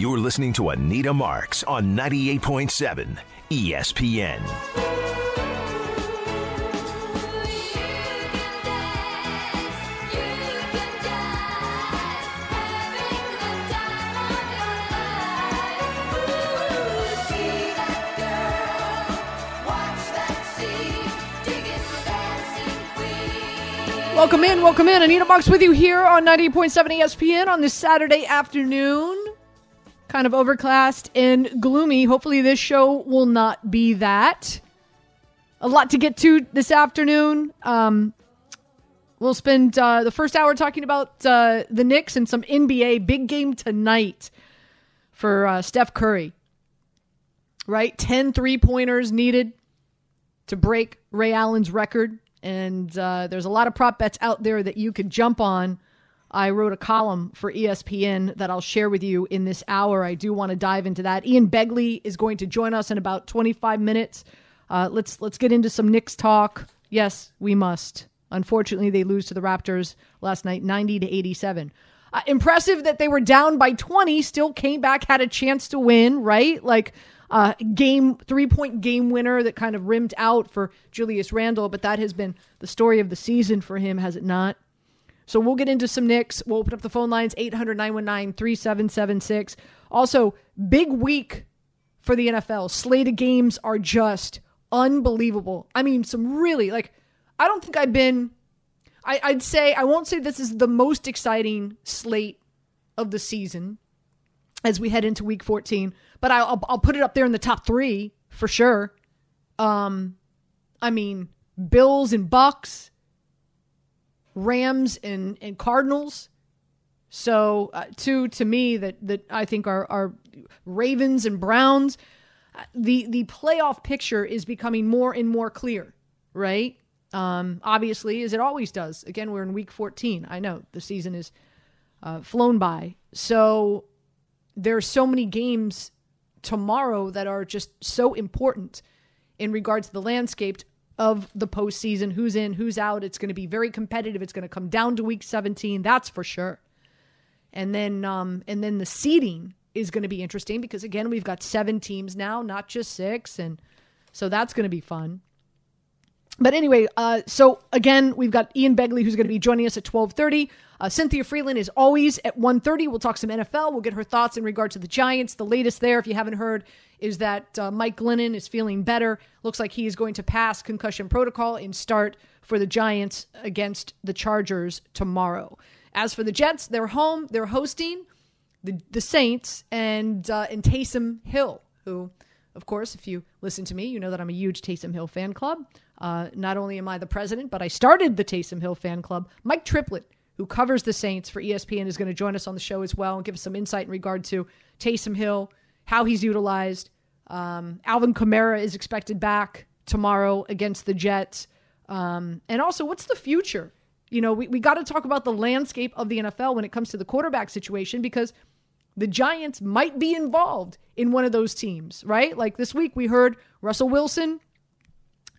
You're listening to Anita Marks on 98.7 ESPN. Welcome in, welcome in. Anita Marks with you here on 98.7 ESPN on this Saturday afternoon. Kind of overcast and gloomy. Hopefully, this show will not be that. A lot to get to this afternoon. Um, we'll spend uh, the first hour talking about uh, the Knicks and some NBA. Big game tonight for uh, Steph Curry. Right? 10 three pointers needed to break Ray Allen's record and uh, there's a lot of prop bets out there that you could jump on. I wrote a column for ESPN that I'll share with you in this hour. I do want to dive into that. Ian Begley is going to join us in about 25 minutes. Uh, let's let's get into some Knicks talk. Yes, we must. Unfortunately, they lose to the Raptors last night, 90 to 87. Uh, impressive that they were down by 20, still came back, had a chance to win, right? Like uh, game three point game winner that kind of rimmed out for Julius Randle, but that has been the story of the season for him, has it not? So we'll get into some Knicks. We'll open up the phone lines 800 919 3776. Also, big week for the NFL. Slated games are just unbelievable. I mean, some really, like, I don't think I've been, I, I'd say, I won't say this is the most exciting slate of the season as we head into week 14, but I'll, I'll put it up there in the top three for sure. Um, I mean, Bills and Bucs, Rams and, and Cardinals. So uh, two to me that that I think are are Ravens and Browns. Uh, the the playoff picture is becoming more and more clear, right? Um, obviously, as it always does. Again, we're in week 14. I know the season is uh, flown by. So there are so many games tomorrow that are just so important in regards to the landscape of the postseason. Who's in, who's out. It's going to be very competitive. It's going to come down to week 17. That's for sure. And then, um, and then the seeding is going to be interesting because again, we've got seven teams now, not just six, and so that's going to be fun. But anyway, uh, so again, we've got Ian Begley who's going to be joining us at 12:30. Uh, Cynthia Frelund is always at 1.30. We'll talk some NFL. We'll get her thoughts in regard to the Giants. The latest there, if you haven't heard, is that uh, Mike Glennon is feeling better. Looks like he is going to pass concussion protocol and start for the Giants against the Chargers tomorrow. As for the Jets, they're home. They're hosting the, the Saints and, uh, and Taysom Hill, who, of course, if you listen to me, you know that I'm a huge Taysom Hill fan club. Uh, not only am I the president, but I started the Taysom Hill fan club. Mike Triplett who covers the Saints for ESPN, is going to join us on the show as well and give us some insight in regard to Taysom Hill, how he's utilized. Um, Alvin Kamara is expected back tomorrow against the Jets. Um, and also, what's the future? You know, we, we got to talk about the landscape of the NFL when it comes to the quarterback situation because the Giants might be involved in one of those teams, right? Like this week, we heard Russell Wilson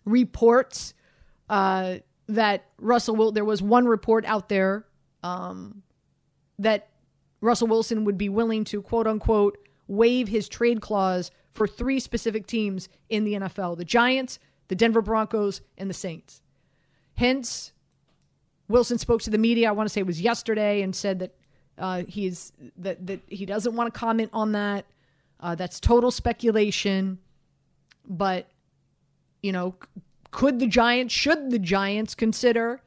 reports uh, that Russell will. There was one report out there um, that Russell Wilson would be willing to quote unquote waive his trade clause for three specific teams in the NFL the Giants, the Denver Broncos, and the Saints. Hence, Wilson spoke to the media, I want to say it was yesterday, and said that uh, he's that, that he doesn't want to comment on that. Uh, that's total speculation. But, you know, could the Giants, should the Giants consider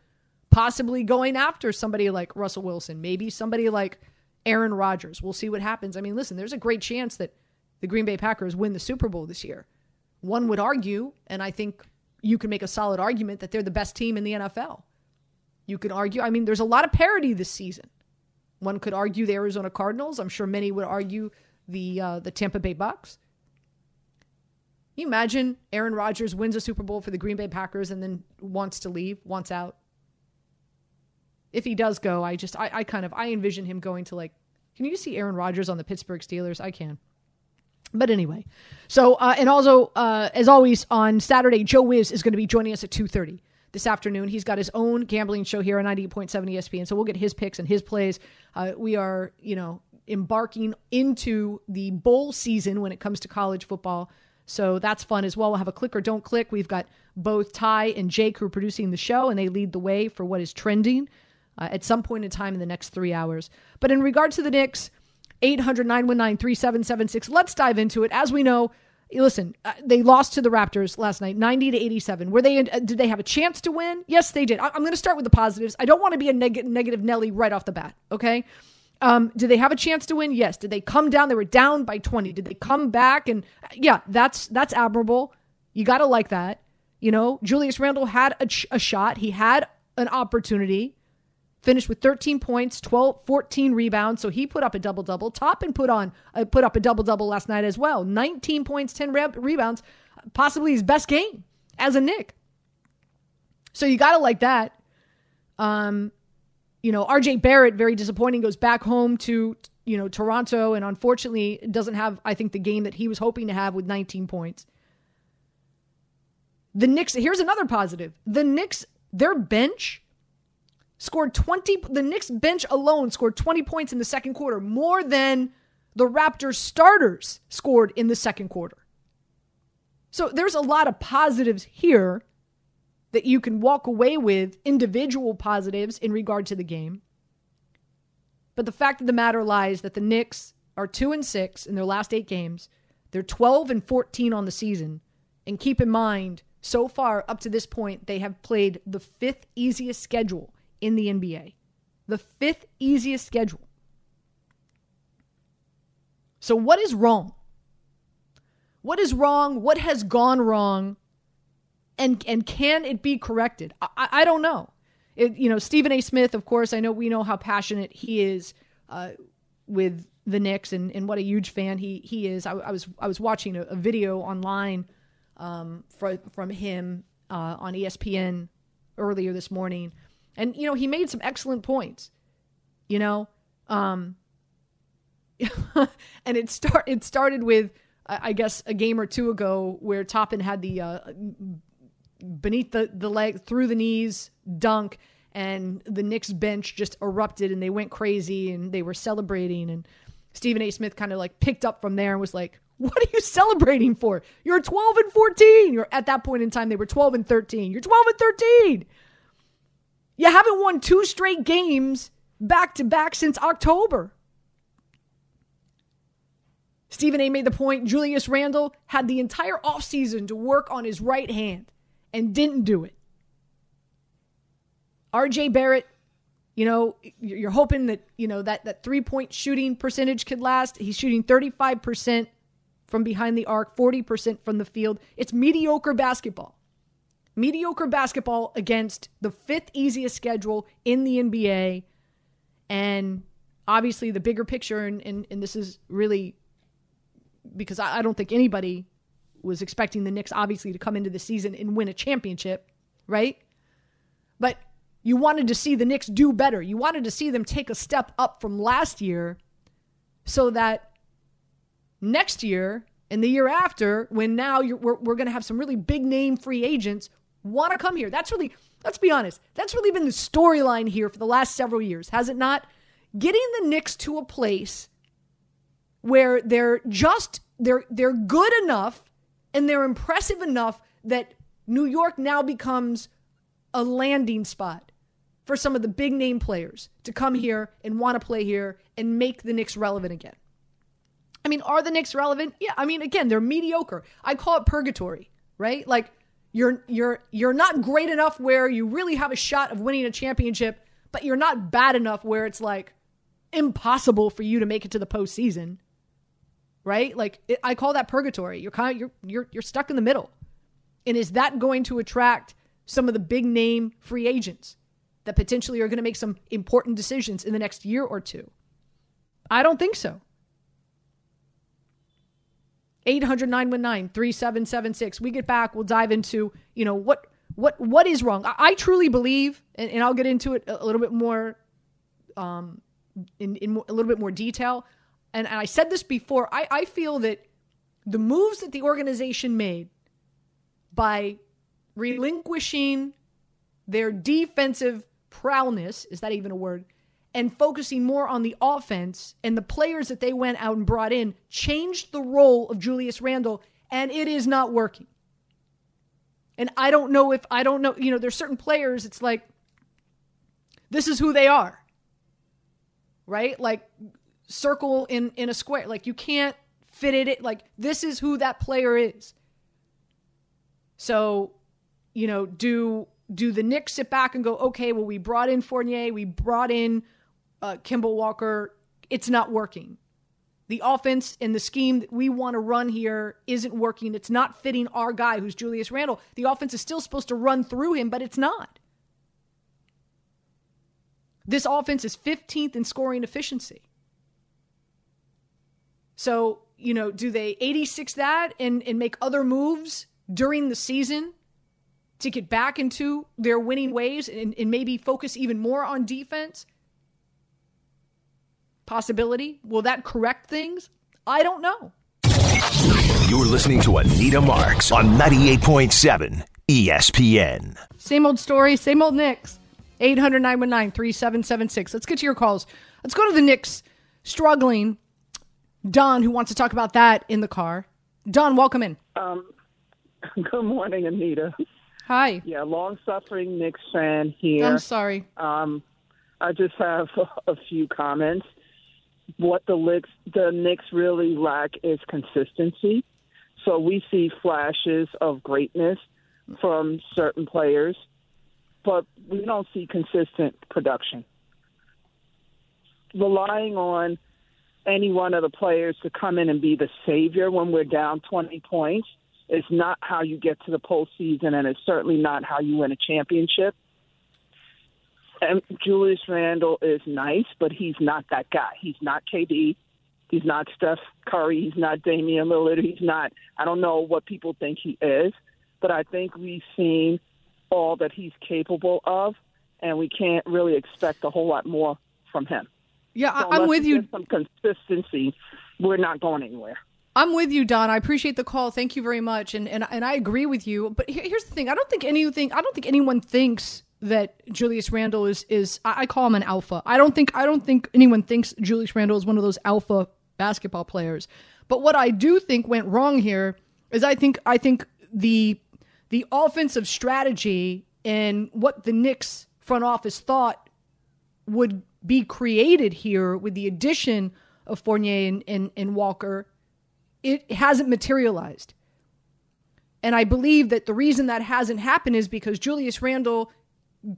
possibly going after somebody like Russell Wilson, maybe somebody like Aaron Rodgers. We'll see what happens. I mean, listen, there's a great chance that the Green Bay Packers win the Super Bowl this year. One would argue, and I think you can make a solid argument that they're the best team in the NFL. You could argue, I mean, there's a lot of parity this season. One could argue the Arizona Cardinals. I'm sure many would argue the uh, the Tampa Bay Bucs. you imagine Aaron Rodgers wins a Super Bowl for the Green Bay Packers and then wants to leave, wants out? If he does go, I just I, I kind of I envision him going to like. Can you see Aaron Rodgers on the Pittsburgh Steelers? I can. But anyway, so uh, and also uh, as always on Saturday, Joe Wiz is going to be joining us at two thirty. this afternoon. He's got his own gambling show here on 98.7 ESPN. So we'll get his picks and his plays. Uh, we are, you know, embarking into the bowl season when it comes to college football. So that's fun as well. We'll have a click or don't click. We've got both Ty and Jake who are producing the show, and they lead the way for what is trending uh, at some point in time in the next three hours. But in regard to the Knicks, 800 919 3776, let's dive into it. As we know, listen, uh, they lost to the Raptors last night, 90 to 87. Were they? Uh, did they have a chance to win? Yes, they did. I, am going to start with the positives. I don't want to be a neg- negative Nelly right off the bat. Okay. Um, did they have a chance to win? Yes. Did they come down? They were down by 20. Did they come back? And yeah, that's that's admirable. You got to like that. You know, Julius Randle had a, ch- a shot. He had an opportunity finished with 13 points, 12, 14 rebounds. So he put up a double double. Toppin put on uh, put up a double double last night as well. 19 points, 10 re- rebounds, possibly his best game as a Knick. So you gotta like that. Um, you know, RJ Barrett very disappointing. Goes back home to you know Toronto, and unfortunately doesn't have I think the game that he was hoping to have with 19 points. The Knicks. Here's another positive. The Knicks, their bench scored 20 the Knicks bench alone scored 20 points in the second quarter, more than the Raptors starters scored in the second quarter. So there's a lot of positives here that you can walk away with, individual positives in regard to the game. But the fact of the matter lies that the Knicks are 2 and 6 in their last 8 games. They're 12 and 14 on the season. And keep in mind, so far up to this point, they have played the fifth easiest schedule in the NBA. The fifth easiest schedule. So, what is wrong? What is wrong? What has gone wrong? And, and can it be corrected? I, I don't know. It, you know, Stephen A. Smith, of course, I know we know how passionate he is uh, with the Knicks and, and what a huge fan he, he is. I, I was I was watching a, a video online um, for, from him uh, on ESPN earlier this morning and, you know, he made some excellent points, you know? Um, and it start it started with I guess a game or two ago where Toppin had the uh, beneath the the leg through the knees dunk and the Knicks bench just erupted and they went crazy and they were celebrating and Stephen A. Smith kind of like picked up from there and was like, "What are you celebrating for? You're 12 and 14. You're at that point in time they were 12 and 13. You're 12 and 13. You haven't won two straight games back to back since October. Stephen A made the point Julius Randle had the entire offseason to work on his right hand and didn't do it. RJ Barrett, you know, you're hoping that, you know, that, that three point shooting percentage could last. He's shooting 35% from behind the arc, 40% from the field. It's mediocre basketball mediocre basketball against the fifth easiest schedule in the NBA. And obviously, the bigger picture, and, and, and this is really because I, I don't think anybody was expecting the Knicks, obviously, to come into the season and win a championship, right? But you wanted to see the Knicks do better. You wanted to see them take a step up from last year so that next year and the year after, when now we're, we're going to have some really big name free agents want to come here. That's really, let's be honest, that's really been the storyline here for the last several years, has it not? Getting the Knicks to a place where they're just they're they're good enough and they're impressive enough that New York now becomes a landing spot for some of the big name players to come here and want to play here and make the Knicks relevant again. I mean, are the Knicks relevant? Yeah, I mean, again, they're mediocre. I call it purgatory, right? Like you're you're you're not great enough where you really have a shot of winning a championship, but you're not bad enough where it's like impossible for you to make it to the postseason. Right? Like it, I call that purgatory. You're kind of you're you're you're stuck in the middle. And is that going to attract some of the big name free agents that potentially are going to make some important decisions in the next year or two? I don't think so. 800 919 3776. We get back, we'll dive into, you know, what what what is wrong. I, I truly believe, and, and, I'll get into it a, little bit more um in, in a little bit more detail. And, and I said this before, I, I feel that the moves that the organization made by relinquishing their defensive prowess, is that even a word? And focusing more on the offense and the players that they went out and brought in changed the role of Julius Randle, and it is not working. And I don't know if, I don't know, you know, there's certain players, it's like, this is who they are, right? Like, circle in, in a square. Like, you can't fit it, like, this is who that player is. So, you know, do do the Knicks sit back and go, okay, well, we brought in Fournier, we brought in uh, Kemba Walker, it's not working. The offense and the scheme that we want to run here isn't working. It's not fitting our guy, who's Julius Randle. The offense is still supposed to run through him, but it's not. This offense is 15th in scoring efficiency. So, you know, do they 86 that and, and make other moves during the season to get back into their winning ways and, and maybe focus even more on defense? Possibility. Will that correct things? I don't know. You're listening to Anita Marks on 98.7 ESPN. Same old story, same old Knicks. 800 919 3776. Let's get to your calls. Let's go to the Knicks struggling. Don, who wants to talk about that in the car. Don, welcome in. Um, good morning, Anita. Hi. Yeah, long suffering Knicks fan here. I'm sorry. Um, I just have a few comments. What the Knicks, the Knicks really lack is consistency. So we see flashes of greatness from certain players, but we don't see consistent production. Relying on any one of the players to come in and be the savior when we're down 20 points is not how you get to the postseason, and it's certainly not how you win a championship. And Julius Randle is nice, but he's not that guy. He's not KD. He's not Steph Curry. He's not Damian Lillard. He's not, I don't know what people think he is, but I think we've seen all that he's capable of, and we can't really expect a whole lot more from him. Yeah, So I'm with you. Some consistency, we're not going anywhere. I'm with you, Don. I appreciate the call. Thank you very much, and and and I agree with you. But here's the thing: I don't think anything. I don't think anyone thinks that Julius Randle is is. I call him an alpha. I don't think. I don't think anyone thinks Julius Randle is one of those alpha basketball players. But what I do think went wrong here is I think I think the the offensive strategy and what the Knicks front office thought would be created here with the addition of Fournier and, and, and Walker it hasn't materialized. And I believe that the reason that hasn't happened is because Julius Randle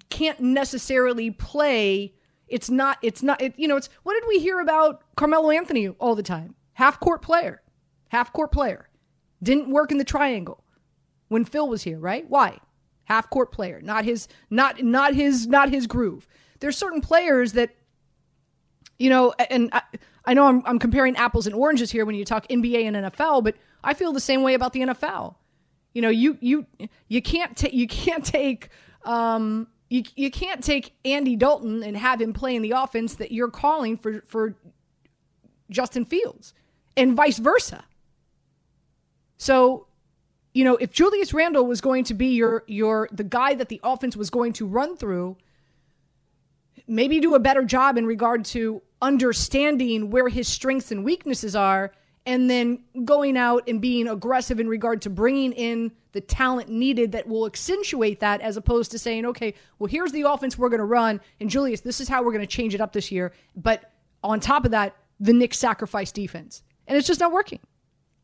can't necessarily play. It's not, it's not, it, you know, it's what did we hear about Carmelo Anthony all the time? Half court player, half court player. Didn't work in the triangle when Phil was here, right? Why? Half court player, not his, not, not his, not his groove. There's certain players that you know, and I, I know I'm, I'm comparing apples and oranges here when you talk NBA and NFL, but I feel the same way about the NFL. You know, you you you can't take you can't take um you you can't take Andy Dalton and have him play in the offense that you're calling for for Justin Fields, and vice versa. So, you know, if Julius Randle was going to be your your the guy that the offense was going to run through, maybe do a better job in regard to understanding where his strengths and weaknesses are and then going out and being aggressive in regard to bringing in the talent needed that will accentuate that as opposed to saying okay well here's the offense we're going to run and Julius this is how we're going to change it up this year but on top of that the Knicks sacrifice defense and it's just not working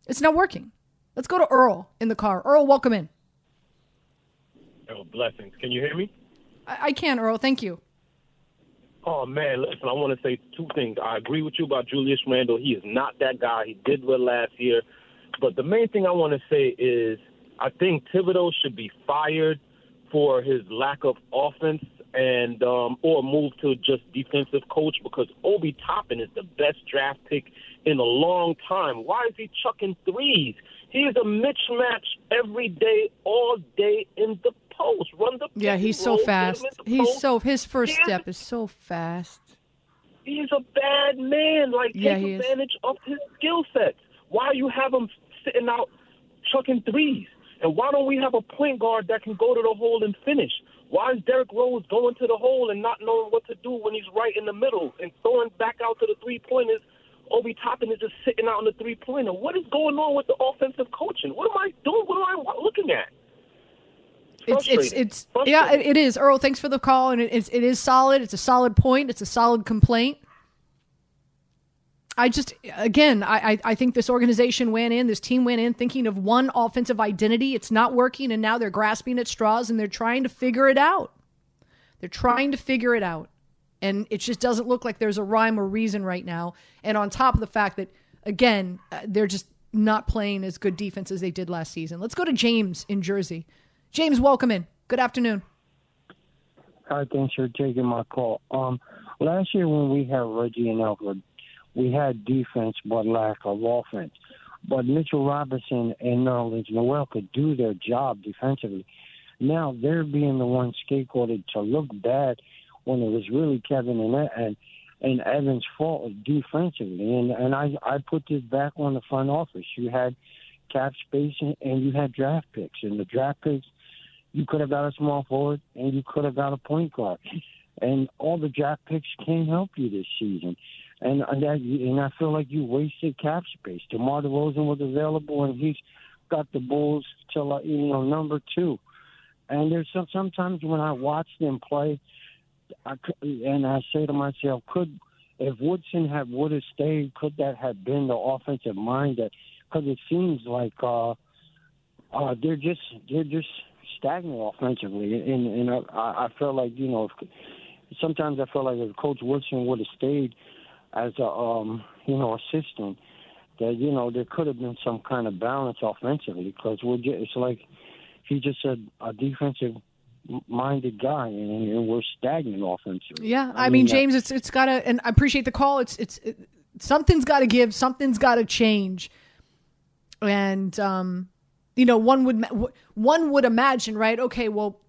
it's not working let's go to Earl in the car Earl welcome in Oh, blessings. Can you hear me? I, I can Earl thank you Oh man, listen, I want to say two things. I agree with you about Julius Randle. He is not that guy. He did well last year. But the main thing I want to say is I think Thibodeau should be fired for his lack of offense and um, or move to just defensive coach because Obi Toppin is the best draft pick in a long time. Why is he chucking threes? He's a mismatch every day, all day in the post. Run the yeah he's so fast him in the he's post. so his first step is so fast He's a bad man. Like, Yeah, take he is. advantage of his skill sets. Why you have him sitting out chucking threes? And why don't we have a point guard that can go to the hole and finish? Why is Derrick Rose going to the hole and not knowing what to do when he's right in the middle and throwing back out to the three pointers? Obi Toppin is just sitting out on the three pointer. What is going on with the offensive coaching? What am I doing? What am I looking at? It's it's it's yeah it, it is Earl. Thanks for the call, and it, it's it is solid. It's a solid point. It's a solid complaint. I just again I I think this organization went in, this team went in thinking of one offensive identity. It's not working, and now they're grasping at straws and they're trying to figure it out. They're trying to figure it out, and it just doesn't look like there's a rhyme or reason right now. And on top of the fact that again uh, they're just not playing as good defense as they did last season. Let's go to James in Jersey. James, welcome in. Good afternoon. Hi, thanks for taking my call. Um, last year when we had Reggie and Elfrid, we had defense but lack of offense. But Mitchell Robinson and Nerlens Noel could do their job defensively. Now they're being the ones scapegoated to look bad when it was really Kevin and and, and Evans' fault defensively. And and I I put this back on the front office. You had cap space and you had draft picks, and the draft picks you could have got a small forward and you could have got a point guard. And all the draft picks can't help you this season. And and, that, and I feel like you wasted cap space. DeMar DeRozan was available, and he's got the Bulls to you know number two. And there's some sometimes when I watch them play, I and I say to myself, could if Woodson had would have stayed, could that have been the offensive mind that? Because it seems like uh, uh, they're just they're just stagnant offensively, and and I, I feel like you know, if, sometimes I feel like if Coach Woodson would have stayed as a um, you know assistant, that you know there could have been some kind of balance offensively because we're just, it's like he just said a defensive minded guy and, and we're stagnant offensively. Yeah, I, I mean, mean James, it's it's got to and I appreciate the call. It's it's it, something's got to give, something's got to change, and um, you know, one would one would imagine, right? Okay, well,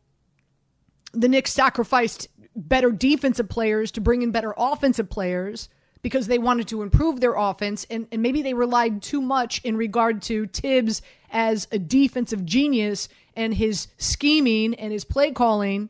the Knicks sacrificed better defensive players to bring in better offensive players because they wanted to improve their offense and, and maybe they relied too much in regard to Thibs as a defensive genius and his scheming and his play calling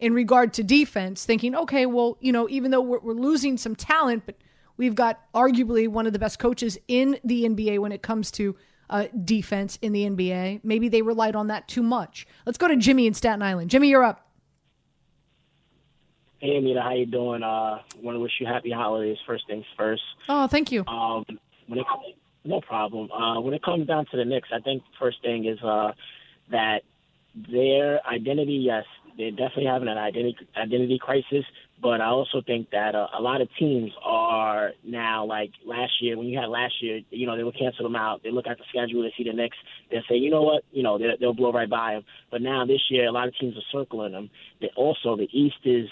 in regard to defense, thinking, okay, well, you know, even though we're, we're losing some talent, but we've got arguably one of the best coaches in the NBA when it comes to uh, defense in the NBA. Maybe they relied on that too much. Let's go to Jimmy in Staten Island. Jimmy, you're up. Hey, Anita, how you doing? Uh, want to wish you happy holidays. First things first. Oh, thank you. Um, when it no problem. Uh, when it comes down to the Knicks, I think first thing is uh, that their identity. Yes, they're definitely having an identity identity crisis. But I also think that uh, a lot of teams are now like last year. When you had last year, you know they would cancel them out. They look at the schedule, they see the Knicks, they say, you know what, you know they, they'll blow right by them. But now this year, a lot of teams are circling them. They also the East is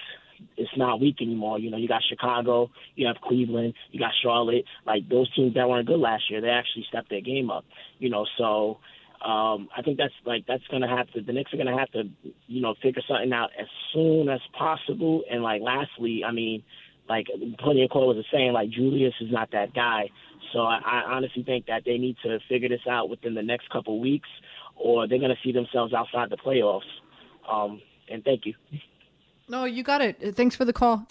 it's not weak anymore. You know, you got Chicago, you have Cleveland, you got Charlotte. Like those teams that weren't good last year, they actually stepped their game up. You know, so um, I think that's like that's gonna have to. The Knicks are gonna have to, you know, figure something out as soon as possible. And like, lastly, I mean, like plenty of callers are saying, like Julius is not that guy. So I, I honestly think that they need to figure this out within the next couple weeks, or they're gonna see themselves outside the playoffs. Um, and thank you. No, you got it. Thanks for the call.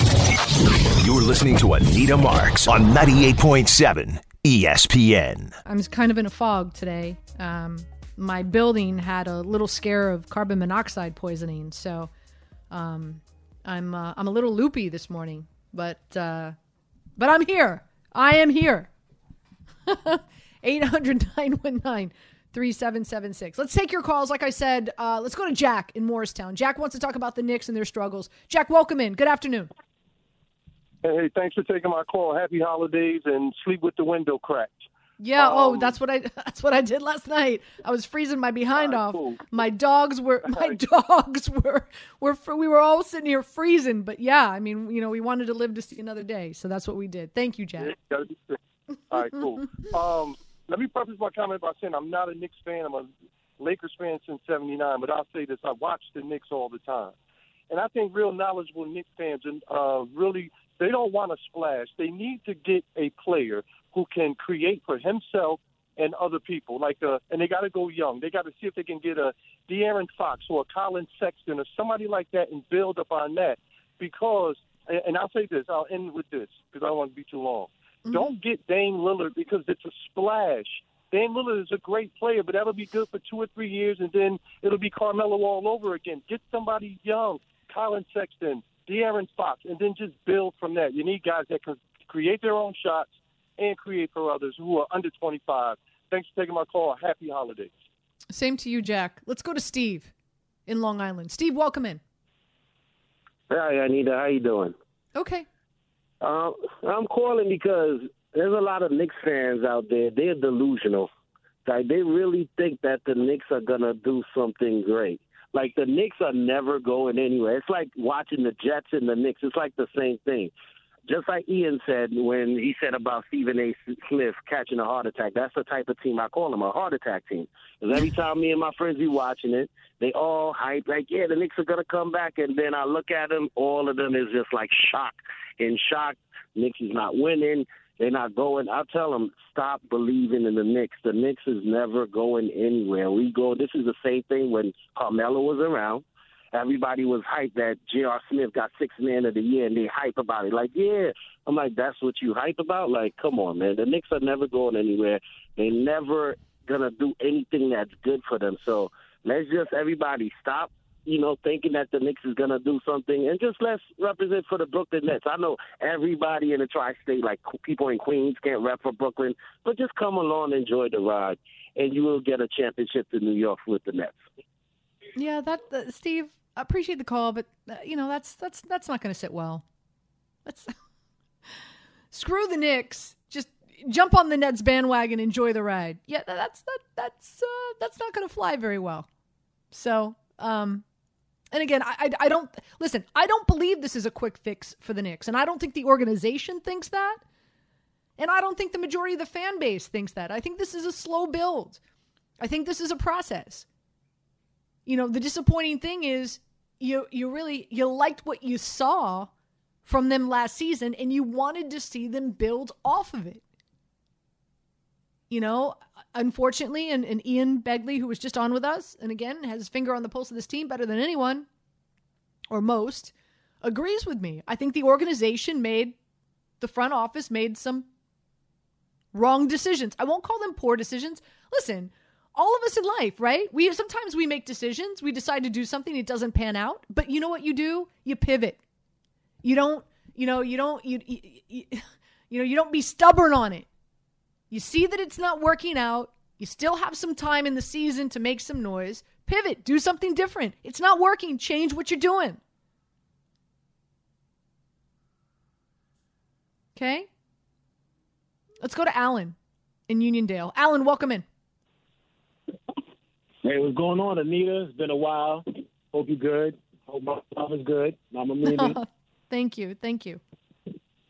You're listening to Anita Marks on 98.7 ESPN. I'm kind of in a fog today. Um, my building had a little scare of carbon monoxide poisoning, so um, I'm uh, I'm a little loopy this morning, but uh, but I'm here. I am here. 800 919 3776. Let's take your calls. Like I said, uh, let's go to Jack in Morristown. Jack wants to talk about the Knicks and their struggles. Jack, welcome in. Good afternoon. Hey, thanks for taking my call. Happy holidays and sleep with the window cracked. Yeah. Oh, um, oh, that's what I that's what I did last night. I was freezing my behind off. Cool. My dogs were my right. dogs were were we were all sitting here freezing. But yeah, I mean, you know, we wanted to live to see another day, so that's what we did. Thank you, Jack. All right, cool. um, let me preface my comment by saying I'm not a Knicks fan. I'm a Lakers fan since '79, but I'll say this: I watch the Knicks all the time, and I think real knowledgeable Knicks fans uh, really they don't want to splash. They need to get a player who can create for himself and other people. Like, uh, and they got to go young. They got to see if they can get a De'Aaron Fox or a Collin Sexton or somebody like that and build upon that. Because, and I'll say this, I'll end with this because I don't want to be too long. Mm-hmm. Don't get Dame Lillard because it's a splash. Dame Lillard is a great player, but that'll be good for two or three years, and then it'll be Carmelo all over again. Get somebody young, Collin Sexton, De'Aaron Fox, and then just build from that. You need guys that can create their own shots and create for others who are under 25. Thanks for taking my call. Happy holidays. Same to you, Jack. Let's go to Steve in Long Island. Steve, welcome in. Hi, Anita. How you doing? Okay. Uh, I'm calling because there's a lot of Knicks fans out there. They're delusional. Like they really think that the Knicks are gonna do something great. Like the Knicks are never going anywhere. It's like watching the Jets and the Knicks. It's like the same thing just like Ian said when he said about Stephen A. Smith catching a heart attack, that's the type of team I call them, a heart attack team. Because every time me and my friends be watching it, they all hype, like, yeah, the Knicks are going to come back. And then I look at them, all of them is just like shocked. In shock, Knicks is not winning. They're not going. I tell them, stop believing in the Knicks. The Knicks is never going anywhere. We go, this is the same thing when Carmelo was around everybody was hyped that J.R. Smith got six man of the year, and they hype about it. Like, yeah, I'm like, that's what you hype about? Like, come on, man. The Knicks are never going anywhere. They never gonna do anything that's good for them. So let's just everybody stop. You know, thinking that the Knicks is gonna do something, and just let's represent for the Brooklyn Nets. I know everybody in the tri-state, like people in Queens, can't rep for Brooklyn, but just come along, enjoy the ride, and you will get a championship to New York with the Nets. Yeah, that uh, Steve appreciate the call, but uh, you know that's that's that's not going to sit well. Let's screw the Knicks. Just jump on the Nets bandwagon, enjoy the ride. Yeah, that's that that's uh, that's not going to fly very well. So, um, and again, I, I, I don't listen. I don't believe this is a quick fix for the Knicks, and I don't think the organization thinks that, and I don't think the majority of the fan base thinks that. I think this is a slow build. I think this is a process you know, the disappointing thing is you you really you liked what you saw from them last season and you wanted to see them build off of it. You know, unfortunately, and, and Ian Begley, who was just on with us, and again has his finger on the pulse of this team better than anyone or most, agrees with me. I think the organization made the front office made some wrong decisions. I won't call them poor decisions. Listen, all of us in life, right? We sometimes we make decisions, we decide to do something, it doesn't pan out, but you know what you do? You pivot. You don't, you know, you don't you, you, you, know, you don't be stubborn on it. You see that it's not working out, you still have some time in the season to make some noise. Pivot, do something different. It's not working, change what you're doing. Okay? Let's go to Alan in Uniondale. Alan, welcome in. Hey, what's going on, Anita? It's been a while. Hope you're good. Hope my mom is good. Mama Mimi. thank you. Thank you.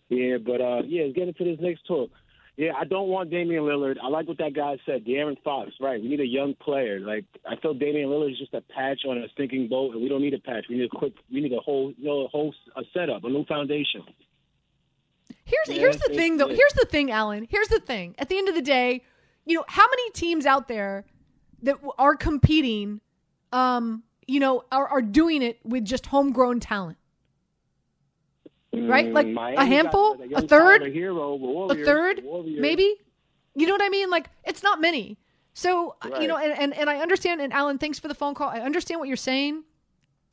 Yeah, but uh, yeah, let's get into this next talk. Yeah, I don't want Damian Lillard. I like what that guy said. De'Aaron Fox, right? We need a young player. Like I feel Damian Lillard is just a patch on a sinking boat, and we don't need a patch. We need a quick. We need a whole, you know, a whole a setup, a new foundation. Here's yeah, here's the thing, though. Here's the thing, Alan. Here's the thing. At the end of the day, you know, how many teams out there that are competing, um, you know, are, are doing it with just homegrown talent. Right, like Miami a handful, a, third, a, hero, Warriors, a third, maybe. You know what I mean? Like it's not many. So right. you know, and, and and I understand. And Alan, thanks for the phone call. I understand what you're saying.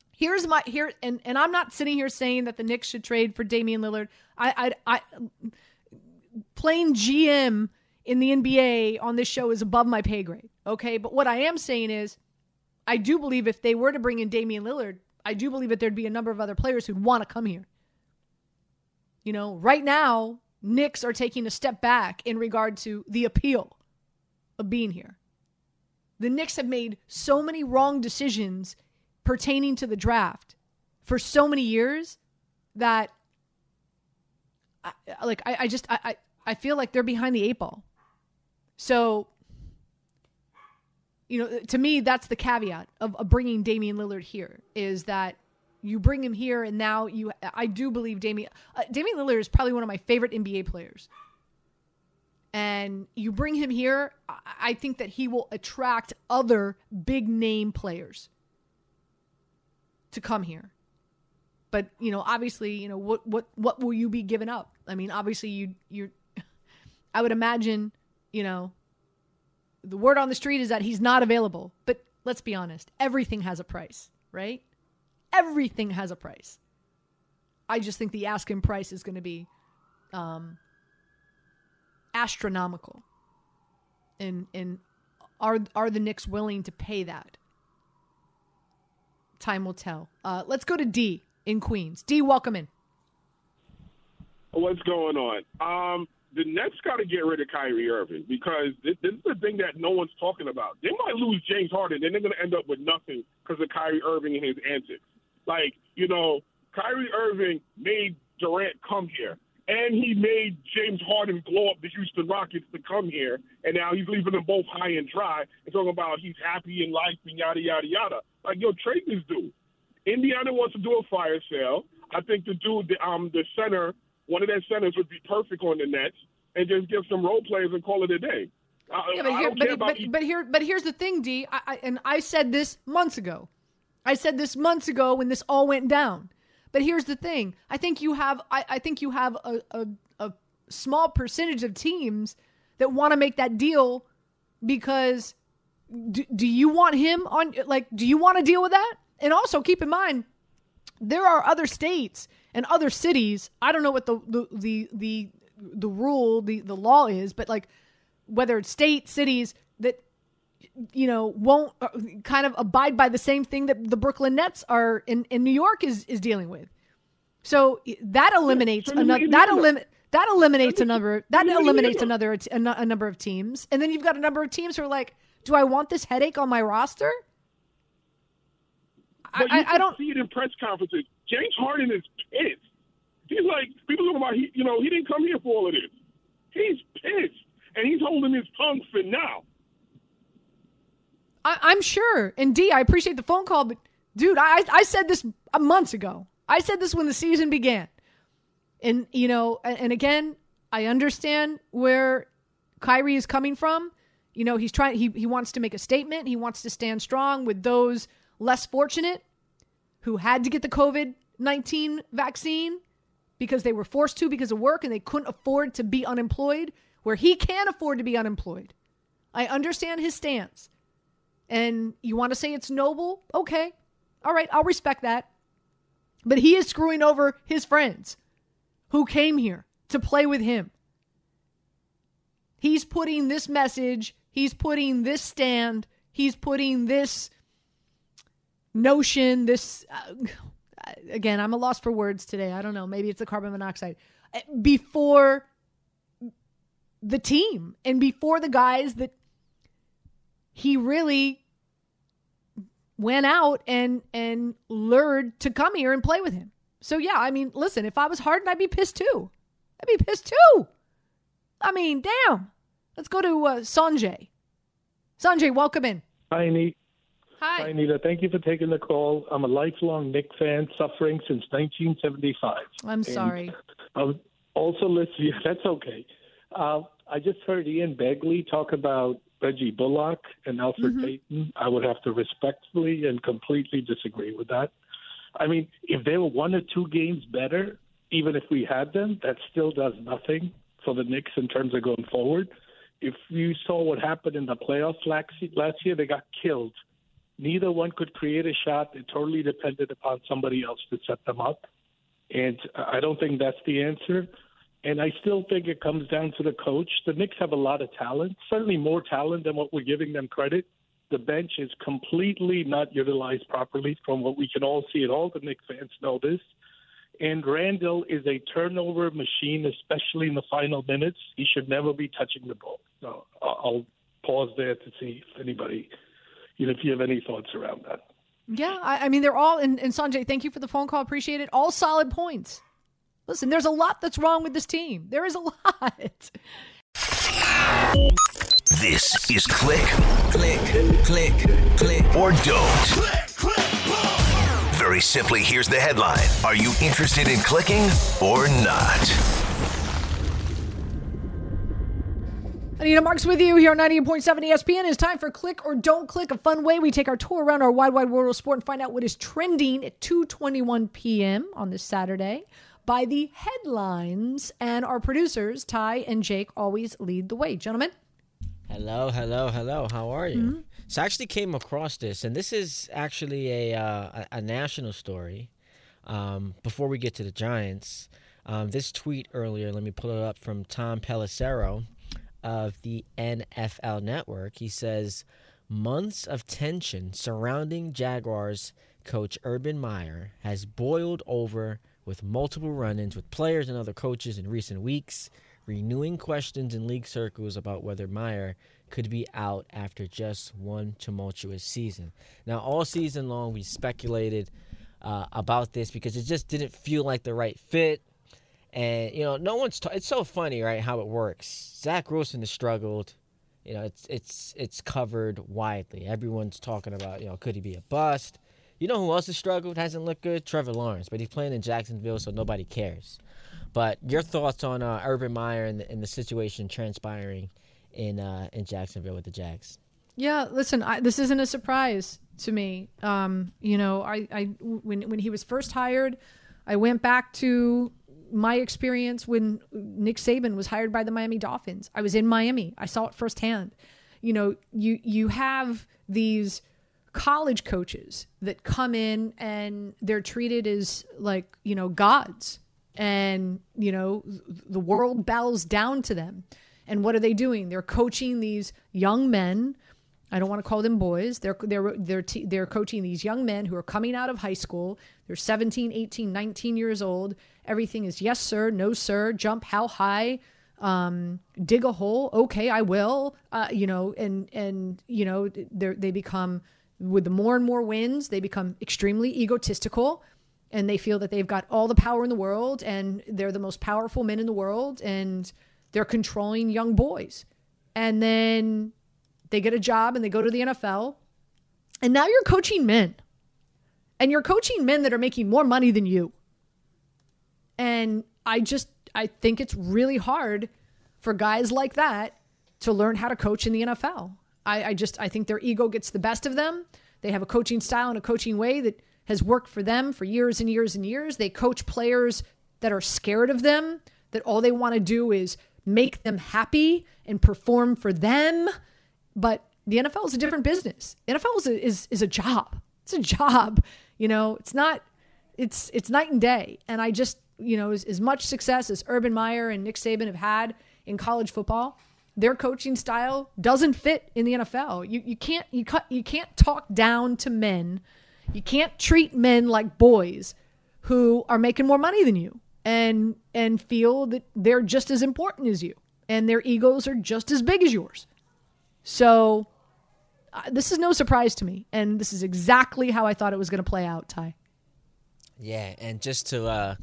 Here's my here, and and I'm not sitting here saying that the Knicks should trade for Damian Lillard. I I, I plain GM in the NBA on this show is above my pay grade. Okay. But what I am saying is, I do believe if they were to bring in Damian Lillard, I do believe that there'd be a number of other players who'd want to come here. You know, right now, Knicks are taking a step back in regard to the appeal of being here. The Knicks have made so many wrong decisions pertaining to the draft for so many years that, I, like, I, I just I, I feel like they're behind the eight ball. So, you know, to me, that's the caveat of, of bringing Damian Lillard here is that you bring him here, and now you. I do believe Damian uh, Damian Lillard is probably one of my favorite NBA players. and you bring him here, I- I think that he will attract other big name players to come here. But you know, obviously, you know what what what will you be giving up? I mean, obviously, you you. I would imagine, you know, the word on the street is that he's not available. But let's be honest, everything has a price, right? Everything has a price. I just think the asking price is going to be um, astronomical. And and are are the Knicks willing to pay that? Time will tell. Uh, let's go to D in Queens. D, welcome in. What's going on? Um, the Nets got to get rid of Kyrie Irving because this, this is the thing that no one's talking about. They might lose James Harden, and they're going to end up with nothing because of Kyrie Irving and his antics. Like, you know, Kyrie Irving made Durant come here, and he made James Harden blow up the Houston Rockets to come here, and now he's leaving them both high and dry and talking about he's happy in life and yada, yada, yada. Like, yo, trade this dude. Indiana wants to do a fire sale. I think the dude, the, um, the center, one of their centers would be perfect on the Nets, and just give some role players and call it a day. I, Yeah, but, here, don't but, care about but, but here, but here's the thing, D. I, I, and I said this months ago. I said this months ago when this all went down. But here's the thing. I think you have. I, I think you have a, a, a small percentage of teams that want to make that deal because do, do you want him on? Like, do you want to deal with that? And also keep in mind, there are other states and other cities. I don't know what the the the the, the rule, the the law is, but like whether it's state, cities that you know won't uh, kind of abide by the same thing that the Brooklyn Nets are in in New York is is dealing with. So that eliminates another that Indiana. elim- that eliminates a number that send them to eliminates another a, a number of teams, and then you've got a number of teams who are like, "Do I want this headache on my roster?" But I, you I can don't. see it in press conferences. James Harden is pissed. He's like people talking about he, you know, he didn't come here for all of this. He's pissed, and he's holding his tongue for now. I, I'm sure. And D, I appreciate the phone call, but dude, I I said this months ago. I said this when the season began, and you know, and, and again, I understand where Kyrie is coming from. You know, he's trying. He he wants to make a statement. He wants to stand strong with those less fortunate who had to get the COVID nineteen vaccine because they were forced to because of work and they couldn't afford to be unemployed. Where he can't afford to be unemployed. I understand his stance and you want to say it's noble, okay. All right, I'll respect that. But he is screwing over his friends who came here to play with him. He's putting this message, he's putting this stand, he's putting this notion, this. Uh, again, I'm a loss for words today. I don't know. Maybe it's the carbon monoxide. Uh, Before the team and before the guys that he really went out and and lured to come here and play with him. So yeah, I mean, listen, if I was Harden, I'd be pissed too. I'd be pissed too. I mean, damn. Let's go to uh, Sanjay. Sanjay, welcome in. Hi, Anita. Hi. Hi, Anita. Thank you for taking the call. I'm a lifelong Knick fan, suffering since 1975. I'm sorry. I was also listening. That's okay. Uh, I just heard Ian Begley talk about Reggie Bullock and Elfrid Mhm. Payton. I would have to respectfully and completely disagree with that. I mean, if they were one or two games better, even if we had them, that still does nothing for the Knicks in terms of going forward. If you saw what happened in the playoffs last year, they got killed. Neither one could create a shot. It totally depended upon somebody else to set them up. And I don't think that's the answer. And I still think it comes down to the coach. The Knicks have a lot of talent, certainly more talent than what we're giving them credit. The bench is completely not utilized properly from what we can all see, and all the Knicks fans know this. And Randle is a turnover machine, especially in the final minutes. He should never be touching the ball. So I'll I'll pause there to see if anybody, you know, if you have any thoughts around that. Yeah, I, I mean, they're all, and, and Sanjay, thank you for the phone call. Appreciate it. All solid points. Listen, there's a lot that's wrong with this team. There is a lot. This is Click, Click, Click, Click, or Don't. Click, click, Very simply, here's the headline Are you interested in clicking or not? Anita Marks with you here on 98.7 ESPN. It's time for Click or Don't Click, a fun way we take our tour around our wide, wide world of sport and find out what is trending at 2.21 p.m. on this Saturday by the headlines. And our producers, Ty and Jake, always lead the way. Gentlemen? Hello, hello, hello. How are you? Mm-hmm. So I actually came across this, and this is actually a, uh, a, a national story. Um, before we get to the Giants, um, this tweet earlier, let me pull it up from Tom Pelissero of the NFL Network. He says, Months of tension surrounding Jaguars coach Urban Meyer has boiled over with multiple run ins with players and other coaches in recent weeks, renewing questions in league circles about whether Meyer could be out after just one tumultuous season. Now, all season long, we speculated uh, about this because it just didn't feel like the right fit. And you know, no one's. Ta- it's so funny, right? How it works. Zach Wilson has struggled. You know, it's it's it's covered widely. Everyone's talking about, you know, could he be a bust? You know who else has struggled? Hasn't looked good? Trevor Lawrence, but he's playing in Jacksonville, so nobody cares. But your thoughts on uh, Urban Meyer and the, and the situation transpiring in uh, in Jacksonville with the Jags? Yeah, listen, I, this isn't a surprise to me. Um, you know, I, I when when he was first hired, I went back to my experience when Nick Saban was hired by the Miami Dolphins. I was in Miami. I saw it firsthand. You know, you you have these college coaches that come in and they're treated as like, you know, gods and, you know, the world bows down to them. And what are they doing? They're coaching these young men I don't want to call them boys. They're they're they're t- they're coaching these young men who are coming out of high school. They're 17, 18, 19 years old. Everything is yes sir, no sir, jump how high, um, dig a hole. Okay, I will. Uh, you know, and and you know they they become with the more and more wins, they become extremely egotistical and they feel that they've got all the power in the world and they're the most powerful men in the world and they're controlling young boys. And then they get a job and they go to the NFL. And now you're coaching men. And you're coaching men that are making more money than you. And I just I think it's really hard for guys like that to learn how to coach in the NFL. I, I just I think their ego gets the best of them. They have a coaching style and a coaching way that has worked for them for years and years and years. They coach players that are scared of them, that all they want to do is make them happy and perform for them. But the NFL is a different business. NFL is a, is, is a job. It's a job. You know, it's not. It's it's night and day. And I just you know as, as much success as Urban Meyer and Nick Saban have had in college football, their coaching style doesn't fit in the NFL. You you can't you cut you can't talk down to men. You can't treat men like boys who are making more money than you and and feel that they're just as important as you and their egos are just as big as yours. So uh, this is no surprise to me, and this is exactly how I thought it was going to play out. Ty. Yeah, and just to uh,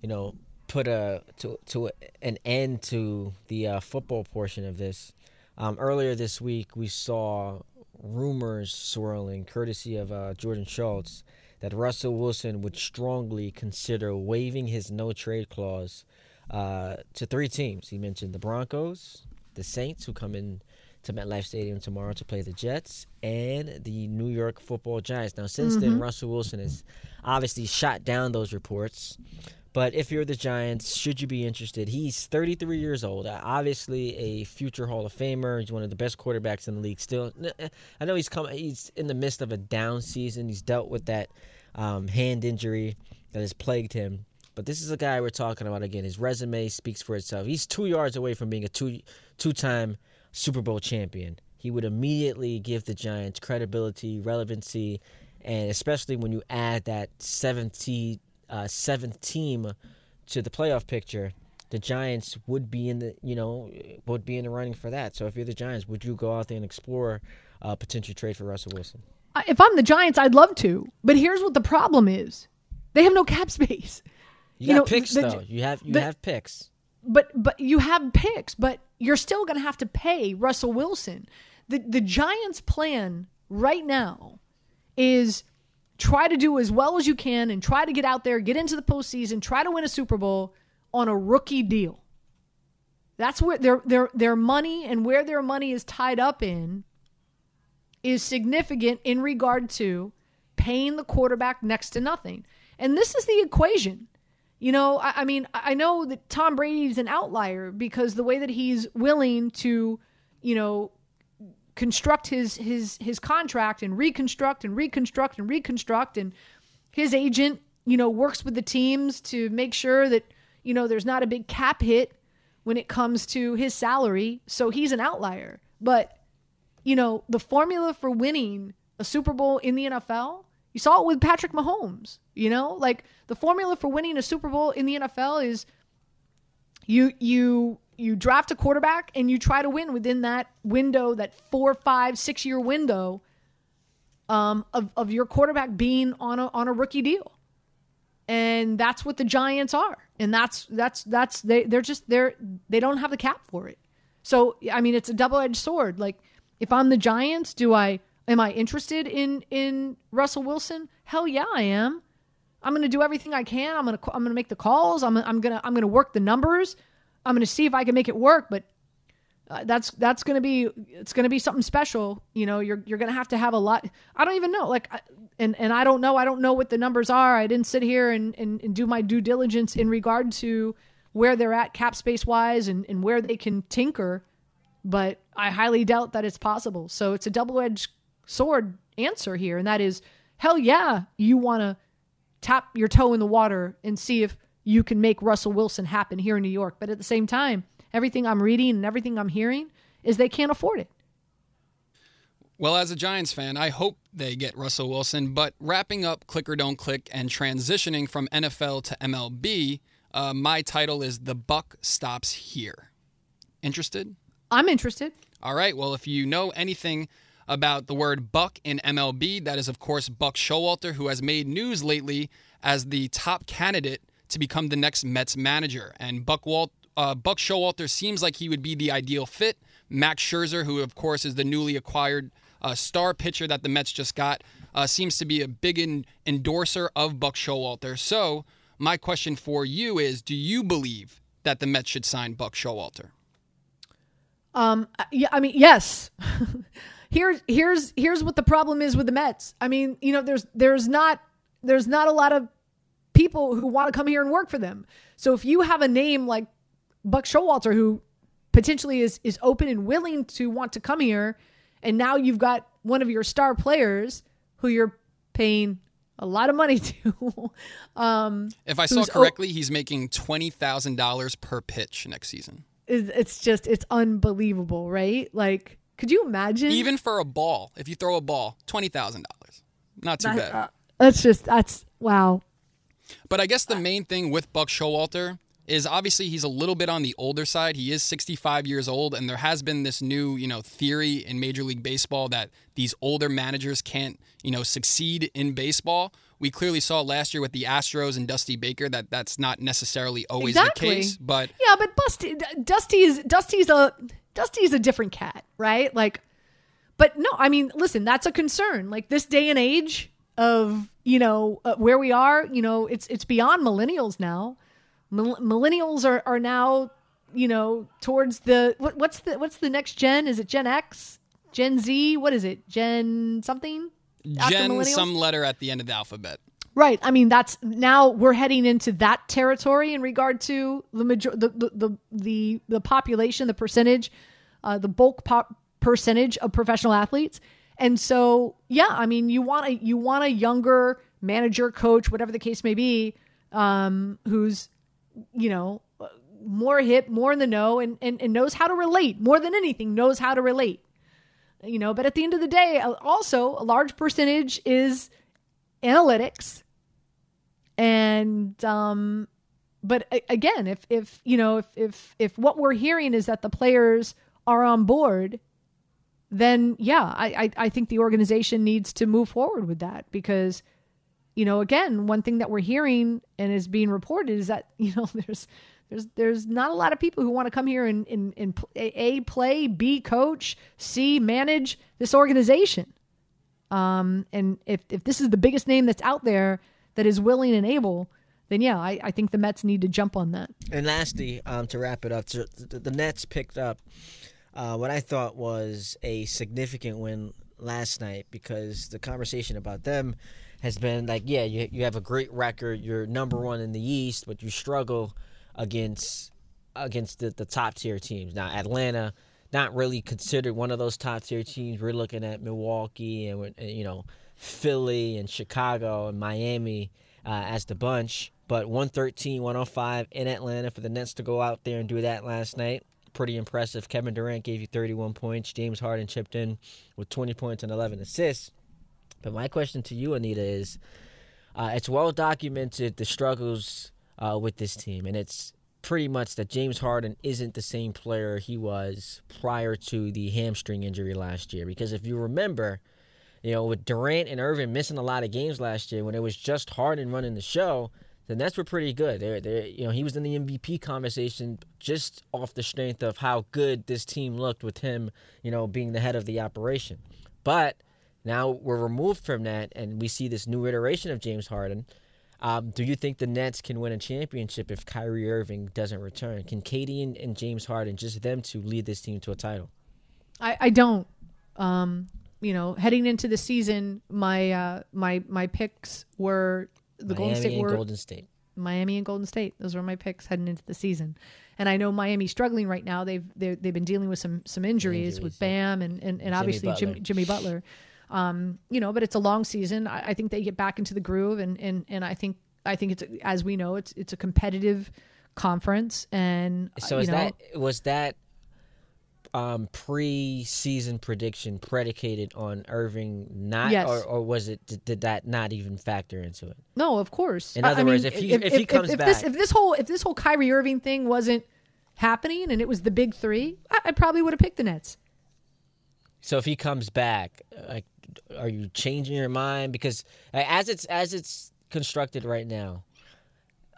you know put a to to an end to the uh, football portion of this. Um, earlier this week, we saw rumors swirling, courtesy of uh, Jordan Schultz, that Russell Wilson would strongly consider waiving his no trade clause uh, to three teams. He mentioned the Broncos, the Saints, who come in to MetLife Stadium tomorrow to play the Jets, and the New York Football Giants. Now, since then, Mhm. Russell Wilson has obviously shot down those reports. But if you're the Giants, should you be interested? He's 33 years old. uh, Obviously, a future Hall of Famer. He's one of the best quarterbacks in the league. Still, uh, I know he's come. He's in the midst of a down season. He's dealt with that um, hand injury that has plagued him. But this is a guy we're talking about again. His resume speaks for itself. He's two yards away from being a two two-time Super Bowl champion. He would immediately give the Giants credibility, relevancy, and especially when you add that 70, uh, seventh team to the playoff picture, the Giants would be in the you know would be in the running for that. So if you're the Giants, would you go out there and explore a potential trade for Russell Wilson? If I'm the Giants, I'd love to, but here's what the problem is: they have no cap space. You, got know, picks the- though. You have you the- have picks. But but you have picks, but you're still going to have to pay Russell Wilson. The the Giants' plan right now is try to do as well as you can and try to get out there, get into the postseason, try to win a Super Bowl on a rookie deal. That's where their their their money and where their money is tied up in is significant in regard to paying the quarterback next to nothing. And this is the equation. You know, I, I mean, I know that Tom Brady's an outlier because the way that he's willing to, you know, construct his his his contract and reconstruct and reconstruct and reconstruct and his agent, you know, works with the teams to make sure that, you know, there's not a big cap hit when it comes to his salary. So he's an outlier. But, you know, the formula for winning a Super Bowl in the NFL, you saw it with Patrick Mahomes, you know? Like the formula for winning a Super Bowl in the NFL is you you you draft a quarterback and you try to win within that window, that four, five, six year window um, of, of your quarterback being on a on a rookie deal. And that's what the Giants are. And that's that's that's they they're just they're they don't have the cap for it. So I mean it's a double edged sword. Like if I'm the Giants, do I am I interested in in Russell Wilson? Hell yeah, I am. I'm going to do everything I can. I'm going to I'm going to make the calls. I'm I'm going to I'm going to work the numbers. I'm going to see if I can make it work, but uh, that's that's going to be it's going to be something special. You know, you're you're going to have to have a lot. I don't even know, like, and and I don't know. I don't know what the numbers are. I didn't sit here and and, and do my due diligence in regard to where they're at cap space wise and and where they can tinker. But I highly doubt that it's possible. So it's a double edged sword answer here, and that is, hell yeah, you want to tap your toe in the water and see if you can make Russell Wilson happen here in New York. But at the same time, everything I'm reading and everything I'm hearing is they can't afford it. Well, as a Giants fan, I hope they get Russell Wilson. But wrapping up Click or Don't Click and transitioning from NFL to MLB, uh, my title is The Buck Stops Here. Interested? I'm interested. All right. Well, if you know anything about the word buck in MLB, that is, of course, Buck Showalter, who has made news lately as the top candidate to become the next Mets manager. And Buck Walt, uh, Buck Showalter seems like he would be the ideal fit. Max Scherzer, who of course is the newly acquired uh, star pitcher that the Mets just got, uh, seems to be a big in- endorser of Buck Showalter. So my question for you is: Do you believe that the Mets should sign Buck Showalter? Um, yeah, I mean, yes. here's here's here's what the problem is with the Mets. I mean, you know, there's there's not there's not a lot of people who want to come here and work for them. So if you have a name like Buck Showalter, who potentially is is open and willing to want to come here, and now you've got one of your star players who you're paying a lot of money to. um, if I saw correctly, he's making twenty thousand dollars per pitch next season. It's just it's unbelievable, right? Like, could you imagine? Even for a ball, if you throw a ball, twenty thousand dollars, not too that, bad. Uh, that's just that's wow. But I guess the main thing with Buck Showalter is obviously he's a little bit on the older side. He is 65 years old, and there has been this new, you know, theory in Major League Baseball that these older managers can't, you know, succeed in baseball. We clearly saw last year with the Astros and Dusty Baker that that's not necessarily always exactly. the case. But yeah, but Dusty, Dusty's Dusty's a Dusty's a different cat, right? Like, but no, I mean, listen, that's a concern. Like this day and age of you know uh, where we are you know it's it's beyond millennials now. Millennials are are now you know towards the what, what's the what's the next gen? Is it gen x? Gen z? What is it? Gen something? Gen some letter at the end of the alphabet right i mean that's now we're heading into that territory in regard to the major the the the, the, the population the percentage uh, the bulk pop percentage of professional athletes and so, yeah, I mean, you want a you want a younger manager, coach, whatever the case may be, um, who's you know more hip, more in the know, and, and and knows how to relate more than anything. Knows how to relate. You know, but at the end of the day, also a large percentage is analytics, and um, but again, if if you know if if if what we're hearing is that the players are on board then yeah, I, I, I think the organization needs to move forward with that because, you know, again, one thing that we're hearing and is being reported is that you know there's there's there's not a lot of people who want to come here and, and, and a play, b coach, c manage this organization. Um, and if if this is the biggest name that's out there that is willing and able, then yeah, I, I think the Mets need to jump on that. And lastly, um, to wrap it up, so the, the Nets picked up uh, what I thought was a significant win last night because the conversation about them has been like, yeah, you, you have a great record, you're number one in the East, but you struggle against against the, the top tier teams. Now, Atlanta, not really considered one of those top tier teams. We're looking at Milwaukee and, you know Philly and Chicago and Miami uh, as the bunch. But 113, 105 in Atlanta for the Nets to go out there and do that last night. Pretty impressive. Kevin Durant gave you 31 points. James Harden chipped in with 20 points and 11 assists. But my question to you, Anita, is uh, it's well documented the struggles uh, with this team, and it's pretty much that James Harden isn't the same player he was prior to the hamstring injury last year. Because if you remember, you know, with Durant and Irving missing a lot of games last year, when it was just Harden running the show, the Nets were pretty good. They, they, you know, he was in the MVP conversation just off the strength of how good this team looked with him, you know, being the head of the operation. But now we're removed from that, and we see this new iteration of James Harden. Um, do you think the Nets can win a championship if Kyrie Irving doesn't return? Can KD and, and James Harden, just them to lead this team to a title? I, I don't. Um, you know, heading into the season, my uh, my my picks were the Miami Golden State and were Golden State. Miami and Golden State. Those were my picks heading into the season. And I know Miami's struggling right now. They've they've, they've been dealing with some some injuries, with Bam and and, and Jimmy obviously Butler. Jimmy, Jimmy Butler. Um, you know, but it's a long season. I, I think they get back into the groove, and and and I think I think it's as we know it's it's a competitive conference, and So you is know, that was that um, pre-season prediction predicated on Irving not, Yes. or, or was it did, did that not even factor into it? No, of course. In other I words, mean, if he- if he comes if this back- if this whole if this whole Kyrie Irving thing wasn't happening and it was the big three, I, I probably would have picked the Nets. So if he comes back, like, are you changing your mind? Because as it's as it's constructed right now,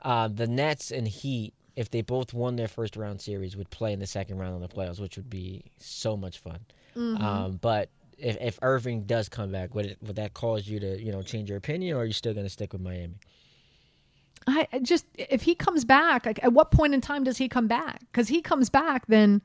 uh, the Nets and Heat, if they both won their first round series, would play in the second round of the playoffs, which would be so much fun. Mhm. Um, but if, if Irving does come back, would it, would that cause you to you know change your opinion, or are you still going to stick with Miami? I I just if he comes back, like at what point in time does he come back? Because he comes back, then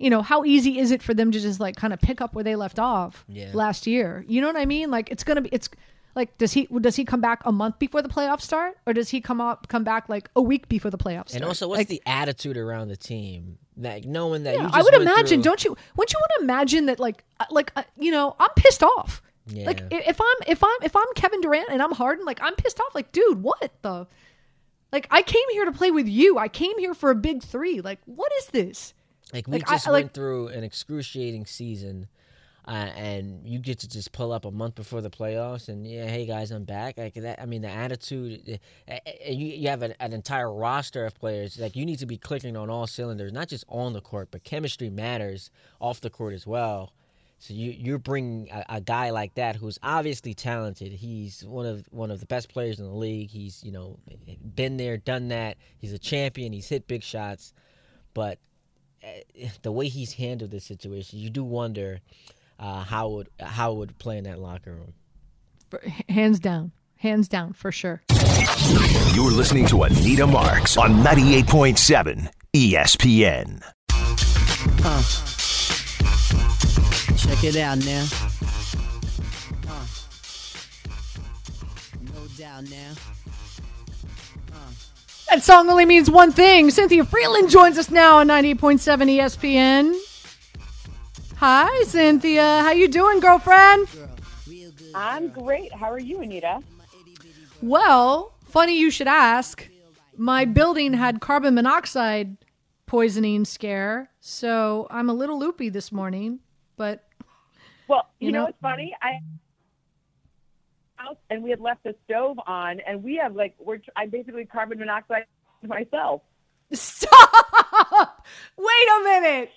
you know how easy is it for them to just like kind of pick up where they left off Yeah. last year? You know what I mean? Like it's gonna be it's like does he does he come back a month before the playoffs start, or does he come up come back like a week before the playoffs start? And also, what's Like, the attitude around the team? That knowing that you Yeah, just I would imagine. through- Don't you? Wouldn't you want to imagine that? Like, uh, like uh, you know, I'm pissed off. Yeah. Like if I'm if I'm if I'm Kevin Durant and I'm Harden, like I'm pissed off. Like, dude, what the? Like, I came here to play with you. I came here for a big three. Like, what is this? Like we Like, just I went like- through an excruciating season, uh, and you get to just pull up a month before the playoffs, and yeah, hey guys, I'm back. Like that. I mean, the attitude. uh, You you have an, an entire roster of players. Like you need to be clicking on all cylinders, not just on the court, but chemistry matters off the court as well. So you you're bringing a, a guy like that who's obviously talented. He's one of one of the best players in the league. He's you know been there, done that. He's a champion. He's hit big shots, but the way he's handled this situation, you do wonder uh, how it would how it would play in that locker room. For- Hands down, hands down for sure. You're listening to Anita Marks on 98.7 ESPN. Uh. Check it out now. Uh. No doubt now. That song only means one thing. Cynthia Frelund joins us now on 98.7 ESPN. Hi, Cynthia. How you doing, girlfriend? I'm great. How are you, Anita? Well, funny you should ask. My building had carbon monoxide poisoning scare, so I'm a little loopy this morning. But Well, you, You know, know- what's funny? I house and we had left the stove on, and we have like we're I basically carbon monoxide myself. stop! Wait a minute.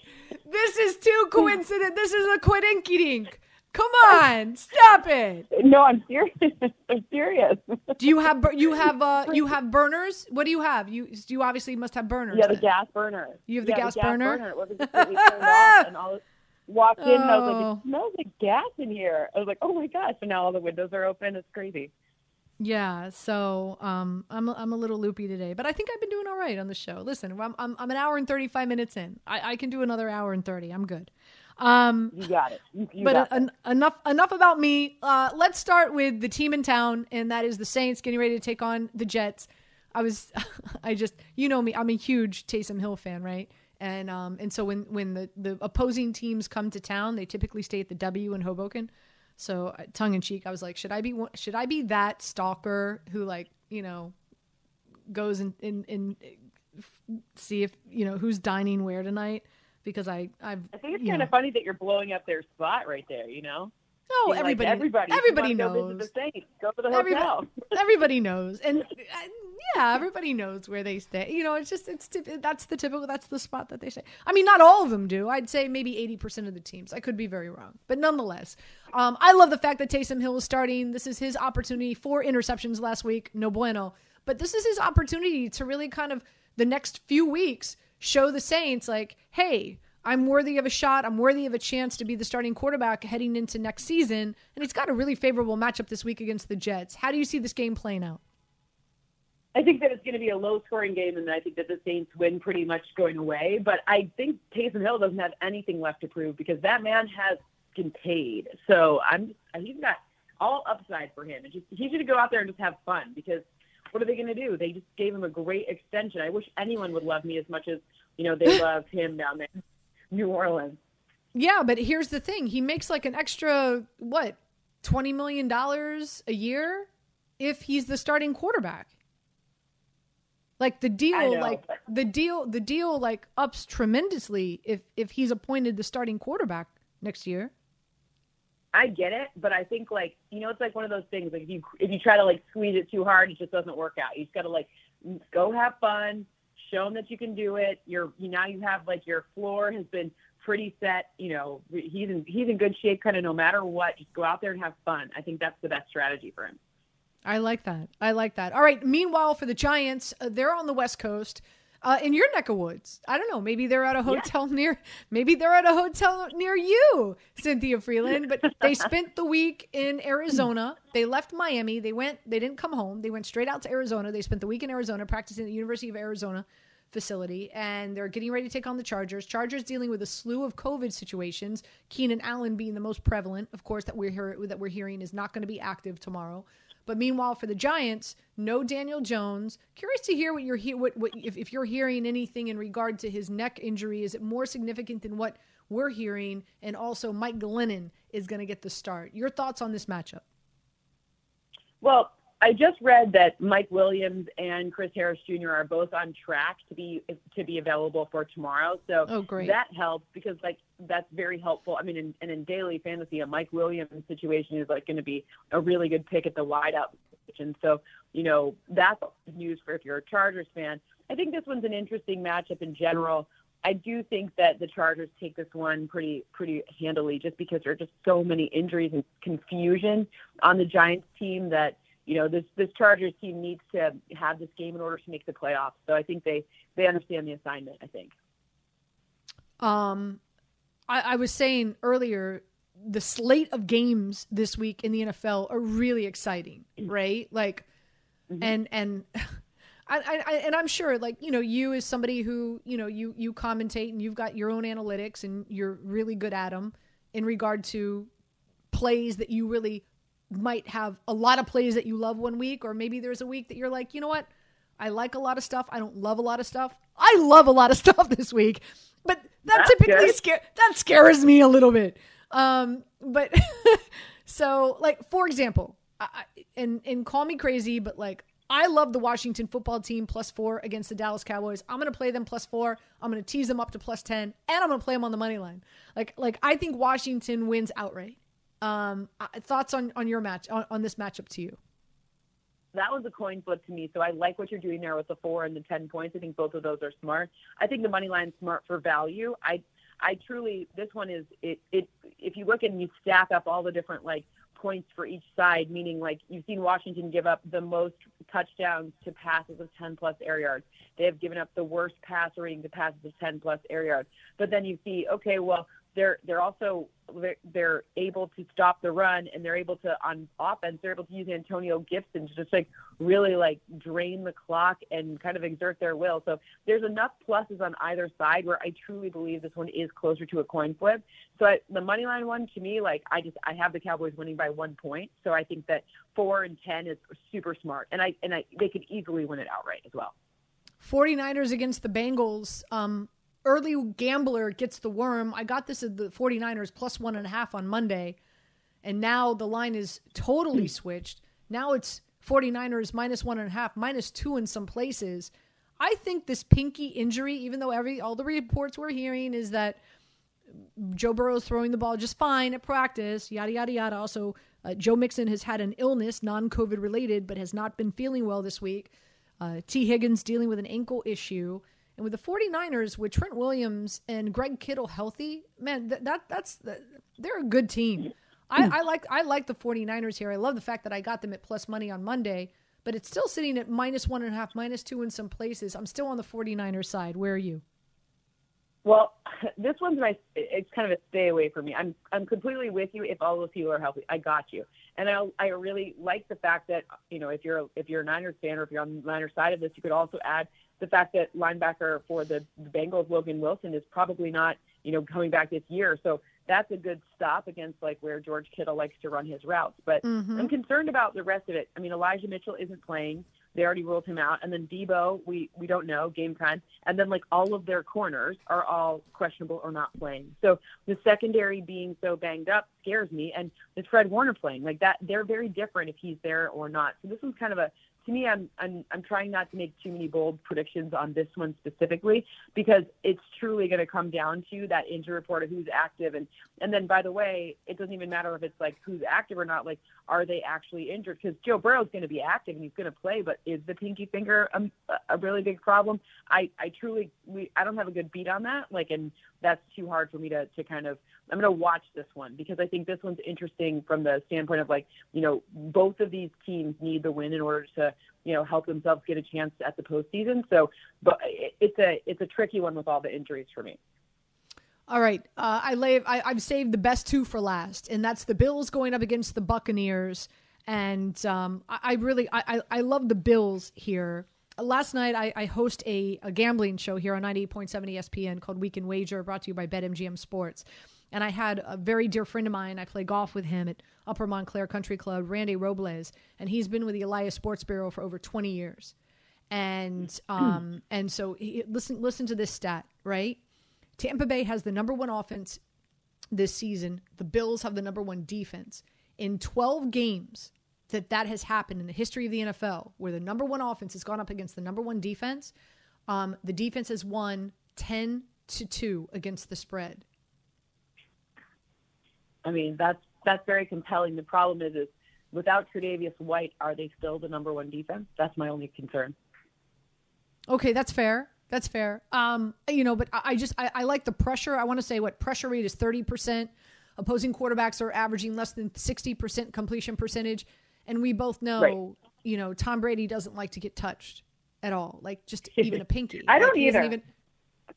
This is too coincident. This is a coinkydink. Come on, stop it. No, I'm serious. I'm serious. Do you have you have uh you have burners? What do you have? You you obviously must have burners. Yeah, the gas burner. You have the Yeah, gas burner? It wasn't completely turned off, and all walked in, and I was like, Oh. "It smells like gas in here." I was like, "Oh my gosh!" And now all the windows are open. It's crazy. Yeah, so um, I'm a, I'm a little loopy today, but I think I've been doing all right on the show. Listen, I'm I'm, I'm an hour and thirty five minutes in. I, I can do another hour and thirty. I'm good. Um, You got it. You, you but got en- enough enough about me. Uh, let's start with the team in town, and that is the Saints getting ready to take on the Jets. I was, I just, you know me, I'm a huge Taysom Hill fan, right? And um, and so when when the the opposing teams come to town, they typically stay at the W in Hoboken. So uh, tongue in cheek, I was like, should I be should I be that stalker who like you know goes and and, and uh, see if you know who's dining where tonight because I I've I think it's kind know, of funny that you're blowing up their spot right there. You know. No, Being like, everybody- everybody, everybody Go knows. the Saints. Go to the hotel. everybody knows and uh, yeah everybody knows where they stay you know it's just it's that's the typical that's the spot that they stay i mean not all of them do i'd say maybe 80% of the teams i could be very wrong but nonetheless um, i love the fact that Taysom hill is starting this is his opportunity four interceptions last week no bueno but this is his opportunity to really kind of the next few weeks show the saints like hey I'm worthy of a shot. I'm worthy of a chance to be the starting quarterback heading into next season. And he's got a really favorable matchup this week against the Jets. How do you see this game playing out? I think that it's going to be a low scoring game, and I think that the Saints win pretty much going away. But I think Taysom Hill doesn't have anything left to prove because that man has been paid. So I'm he's got all upside for him. And just he's going to go out there and just have fun because what are they going to do? They just gave him a great extension. I wish anyone would love me as much as you know they love him down there, New Orleans. Yeah, but here's the thing. He makes like an extra, what, $20 million a year if he's the starting quarterback. Like the deal, know, like but- the deal, the deal like ups tremendously if if he's appointed the starting quarterback next year. I get it, but I think like you know, it's like one of those things. Like if you if you try to like squeeze it too hard, it just doesn't work out. You just got to like go have fun, show them that you can do it. You're you now you have like your floor has been pretty set. You know, he's in he's in good shape, kind of no matter what. Just go out there and have fun. I think that's the best strategy for him. I like that. I like that. All right. Meanwhile, for the Giants, uh, they're on the West Coast, uh, in your neck of woods. I don't know. Maybe they're at a hotel near. Maybe they're at a hotel near you, Cynthia Frelund. But they spent the week in Arizona. They left Miami. They went. They didn't come home. They went straight out to Arizona. They spent the week in Arizona practicing at the University of Arizona facility and they're getting ready to take on the Chargers. Chargers dealing with a slew of COVID situations. Keenan Allen being the most prevalent, of course, that we're hear- that we're hearing is not going to be active tomorrow. But meanwhile, for the Giants, no Daniel Jones. Curious to hear what you're he- what, what if, if you're hearing anything in regard to his neck injury. Is it more significant than what we're hearing? And also, Mike Glennon is going to get the start. Your thoughts on this matchup? Well, I just read that Mike Williams and Chris Harris Jr. are both on track to be to be available for tomorrow. So Oh, great. that helps because like that's very helpful. I mean, in, and in daily fantasy, a Mike Williams situation is like going to be a really good pick at the wideout position. So you know that's news for if you're a Chargers fan. I think this one's an interesting matchup in general. I do think that the Chargers take this one pretty pretty handily, just because there are just so many injuries and confusion on the Giants team that you know this this Chargers team needs to have this game in order to make the playoffs. So I think they they understand the assignment. I think. Um, I, I was saying earlier, the slate of games this week in the NFL are really exciting, right? Like, and and. I, I, I- and I'm sure, like you know, you as somebody who you know you you commentate and you've got your own analytics and you're really good at them in regard to plays that you really might have a lot of plays that you love one week, or maybe there's a week that you're like, you know what, I like a lot of stuff. I don't love a lot of stuff. I love a lot of stuff this week, but that That's typically good. scare that scares me a little bit. Um, but so like for example, I, and and call me crazy, but like I love the Washington football team plus four against the Dallas Cowboys. I'm gonna play them plus four. I'm gonna tease them up to plus ten, and I'm gonna play them on the money line. Like like I think Washington wins outright. Um, uh, thoughts on on your match on, on this matchup to you? that was a coin flip to me. So I like what you're doing there with the four and the ten points. I think both of those are smart. I think the money line's smart for value. I I truly this one is it it if you look and you stack up all the different like points for each side, meaning like you've seen Washington give up the most touchdowns to passes of 10 plus air yards. They have given up the worst passer rating to passes of 10 plus air yards. But then you see, okay, well, they're they're also they're, able to stop the run and they're able to on offense they're able to use Antonio Gibson to just like really like drain the clock and kind of exert their will. So there's enough pluses on either side where I truly believe this one is closer to a coin flip. So I, the money line one to me, like I just I have the Cowboys winning by one point. So I think that four and ten is super smart, and I and I they could easily win it outright as well. 49ers against the Bengals. Um, early gambler gets the worm. I got this at the 49ers plus one and a half on Monday, and now the line is totally switched. Now it's 49ers minus one and a half, minus two in some places. I think this pinky injury, even though every all the reports we're hearing is that Joe Burrow's throwing the ball just fine at practice, yada yada yada. Also, uh, Joe Mixon has had an illness, non-COVID related, but has not been feeling well this week. Uh, Tee Higgins dealing with an ankle issue. And with the 49ers, with Trent Williams and Greg Kittle healthy, man, that, that that's they're a good team. I, hmm. I like I like the 49ers here. I love the fact that I got them at plus money on Monday, but it's still sitting at minus one and a half, minus two in some places. I'm still on the 49ers side. Where are you? Well, this one's my it's kind of a stay away for me. I'm I'm completely with you if all those people are healthy. I got you. And I I really like the fact that, you know, if you're if you're a Niners fan or if you're on the Niners side of this, you could also add the fact that linebacker for the, the Bengals, Logan Wilson, is probably not, you know, coming back this year. So that's a good stop against like where George Kittle likes to run his routes. But Mm-hmm. I'm concerned about the rest of it. I mean, Elijah Mitchell isn't playing. They already ruled him out. And then Deebo, we, we don't know, game time. And then like all of their corners are all questionable or not playing. So the secondary being so banged up scares me. And is Fred Warner playing? Like that they're very different if he's there or not. So this one's kind of a to me, I'm, I'm I'm trying not to make too many bold predictions on this one specifically because it's truly going to come down to that injury report of who's active and and then by the way, it doesn't even matter if it's like who's active or not. Like, are they actually injured? Because Joe Burrow's going to be active and he's going to play, but is the pinky finger a, a really big problem? I I truly we I don't have a good beat on that. Like, and that's too hard for me to to kind of I'm going to watch this one because I think this one's interesting from the standpoint of like, you know, both of these teams need the win in order to, you know, help themselves get a chance at the postseason. So, but it's a it's a tricky one with all the injuries for me. All right, uh, I lay I, I've saved the best two for last, and that's the Bills going up against the Buccaneers. And um, I, I really I, I I love the Bills here. Last night I, I host a, a gambling show here on 98.7 ESPN called Weekend Wager, brought to you by BetMGM Sports. And I had a very dear friend of mine. I play golf with him at Upper Montclair Country Club, Randy Robles, and he's been with the Elias Sports Bureau for over 20 years. And um, and so he, listen listen to this stat, right? Tampa Bay has the number one offense this season. The Bills have the number one defense. In 12 games that that has happened in the history of the NFL, where the number one offense has gone up against the number one defense, um, the defense has won 10 to 2 against the spread. I mean, that's that's very compelling. The problem is, is without Tre'Davious White, are they still the number one defense? That's my only concern. Okay, that's fair. That's fair. Um, you know, but I, I just I, I like the pressure. I want to say what pressure rate is thirty percent. Opposing quarterbacks are averaging less than sixty percent completion percentage, and we both know, Right. you know, Tom Brady doesn't like to get touched at all. Like just even a pinky. I don't Like, he doesn't either.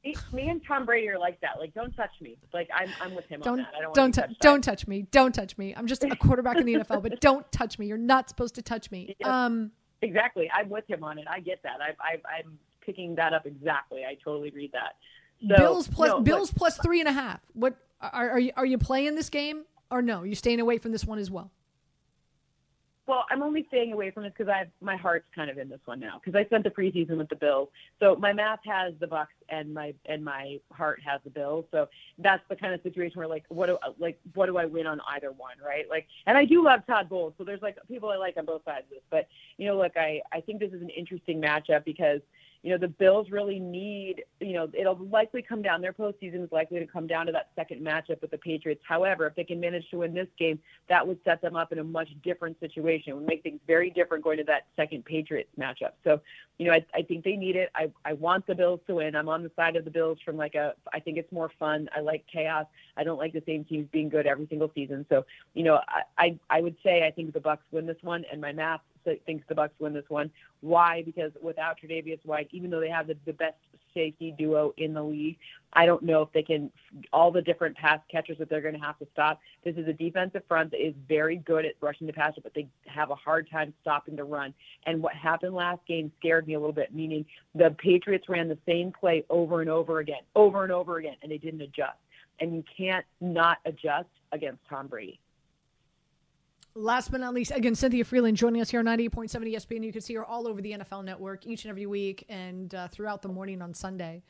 Me, me and Tom Brady are like that. Like, don't touch me. Like, I'm I'm with him on Don't that. I don't, don't want to touch don't touch me. Don't touch me. I'm just a quarterback in the NFL, but don't touch me. You're not supposed to touch me. Um, exactly. I'm with him on it. I get that. I, I I'm picking that up exactly. I totally read that. So, Bills plus no, Bills look, plus three and a half. What are, are you are you playing this game or no? You're staying away from this one as well? Well, I'm only staying away from this because I my heart's kind of in this one now because I spent the preseason with the Bills. So my math has the Bucs and my and my heart has the Bills. So that's the kind of situation where like what do like what do I win on either one, right? Like, and I do love Todd Bowles. So there's like people I like on both sides of this. But you know, look, I I think this is an interesting matchup because you know the Bills really need you know it'll likely come down their postseason is likely to come down to that second matchup with the Patriots. However, if they can manage to win this game, that would set them up in a much different situation. It would make things very different going to that second Patriots matchup. So, you know, I, I think they need it. I, I want the Bills to win. I'm on the side of the Bills from like a, I think it's more fun. I like chaos. I don't like the same teams being good every single season. So, you know, I, I, I would say I think the Bucs win this one, and my math th- thinks the Bucs win this one. Why? Because without Tre'Davious White, even though they have the, the best safety duo in the league, I don't know if they can all the different pass catchers that they're going to have to stop. This is a defensive front that is very good at rushing the passer, but they have a hard time stopping the run. And what happened last game scared me a little bit, meaning the Patriots ran the same play over and over again, over and over again, and they didn't adjust. And you can't not adjust against Tom Brady. Last but not least, again, Cynthia Frelund joining us here on 98.7 ESPN. You can see her all over the NFL network each and every week and uh, throughout the morning on Sunday.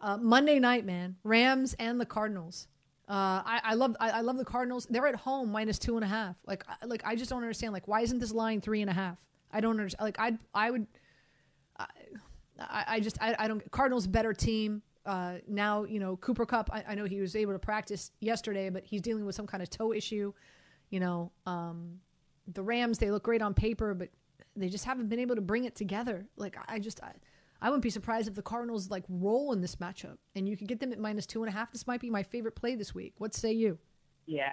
Uh, Monday night, man, Rams and the Cardinals. Uh, I, I love I, I love the Cardinals. They're at home minus two and a half. Like I- like I just don't understand. Like why isn't this line three and a half? I don't understand. Like I I would I, I just I, I don't Cardinals better team. Uh, now you know Cooper Kupp. I, I know he was able to practice yesterday, but he's dealing with some kind of toe issue. You know, um, the Rams they look great on paper, but they just haven't been able to bring it together. Like I just I, I wouldn't be surprised if the Cardinals like roll in this matchup, and you could get them at minus two and a half. This might be my favorite play this week. What say you? Yeah,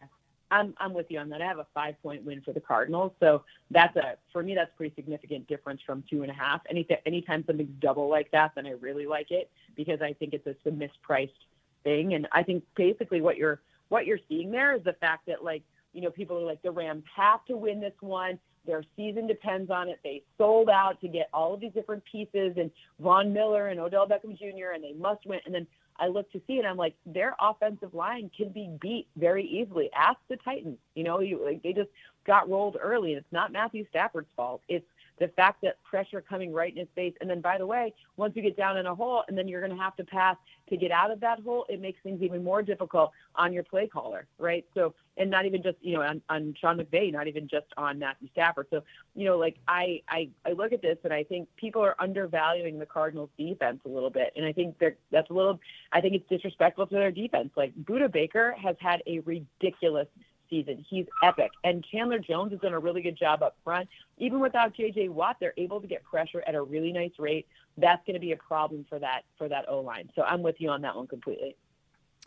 I'm I'm with you on that. I have a five point win for the Cardinals, so that's a for me that's a pretty significant difference from two and a half. Any anytime something's double like that, then I really like it because I think it's a, a mispriced thing, and I think basically what you're what you're seeing there is the fact that like you know people are like the Rams have to win this one. Their season depends on it. They sold out to get all of these different pieces and Von Miller and Odell Beckham Jr. and they must win. And then I look to see and I'm like, their offensive line can be beat very easily. Ask the Titans. You know, you like they just got rolled early, and it's not Matthew Stafford's fault. It's the fact that pressure coming right in his face. And then, by the way, once you get down in a hole, and then you're going to have to pass to get out of that hole, it makes things even more difficult on your play caller, right? So, and not even just you know on, on Sean McVay, not even just on Matthew Stafford. So, you know, like I, I I look at this and I think people are undervaluing the Cardinals defense a little bit, and I think they're that's a little. I think it's disrespectful to their defense. Like Budda Baker has had a ridiculous season. He's epic. And Chandler Jones has done a really good job up front. Even without JJ Watt, they're able to get pressure at a really nice rate. That's going to be a problem for that for that O line. So I'm with you on that one completely.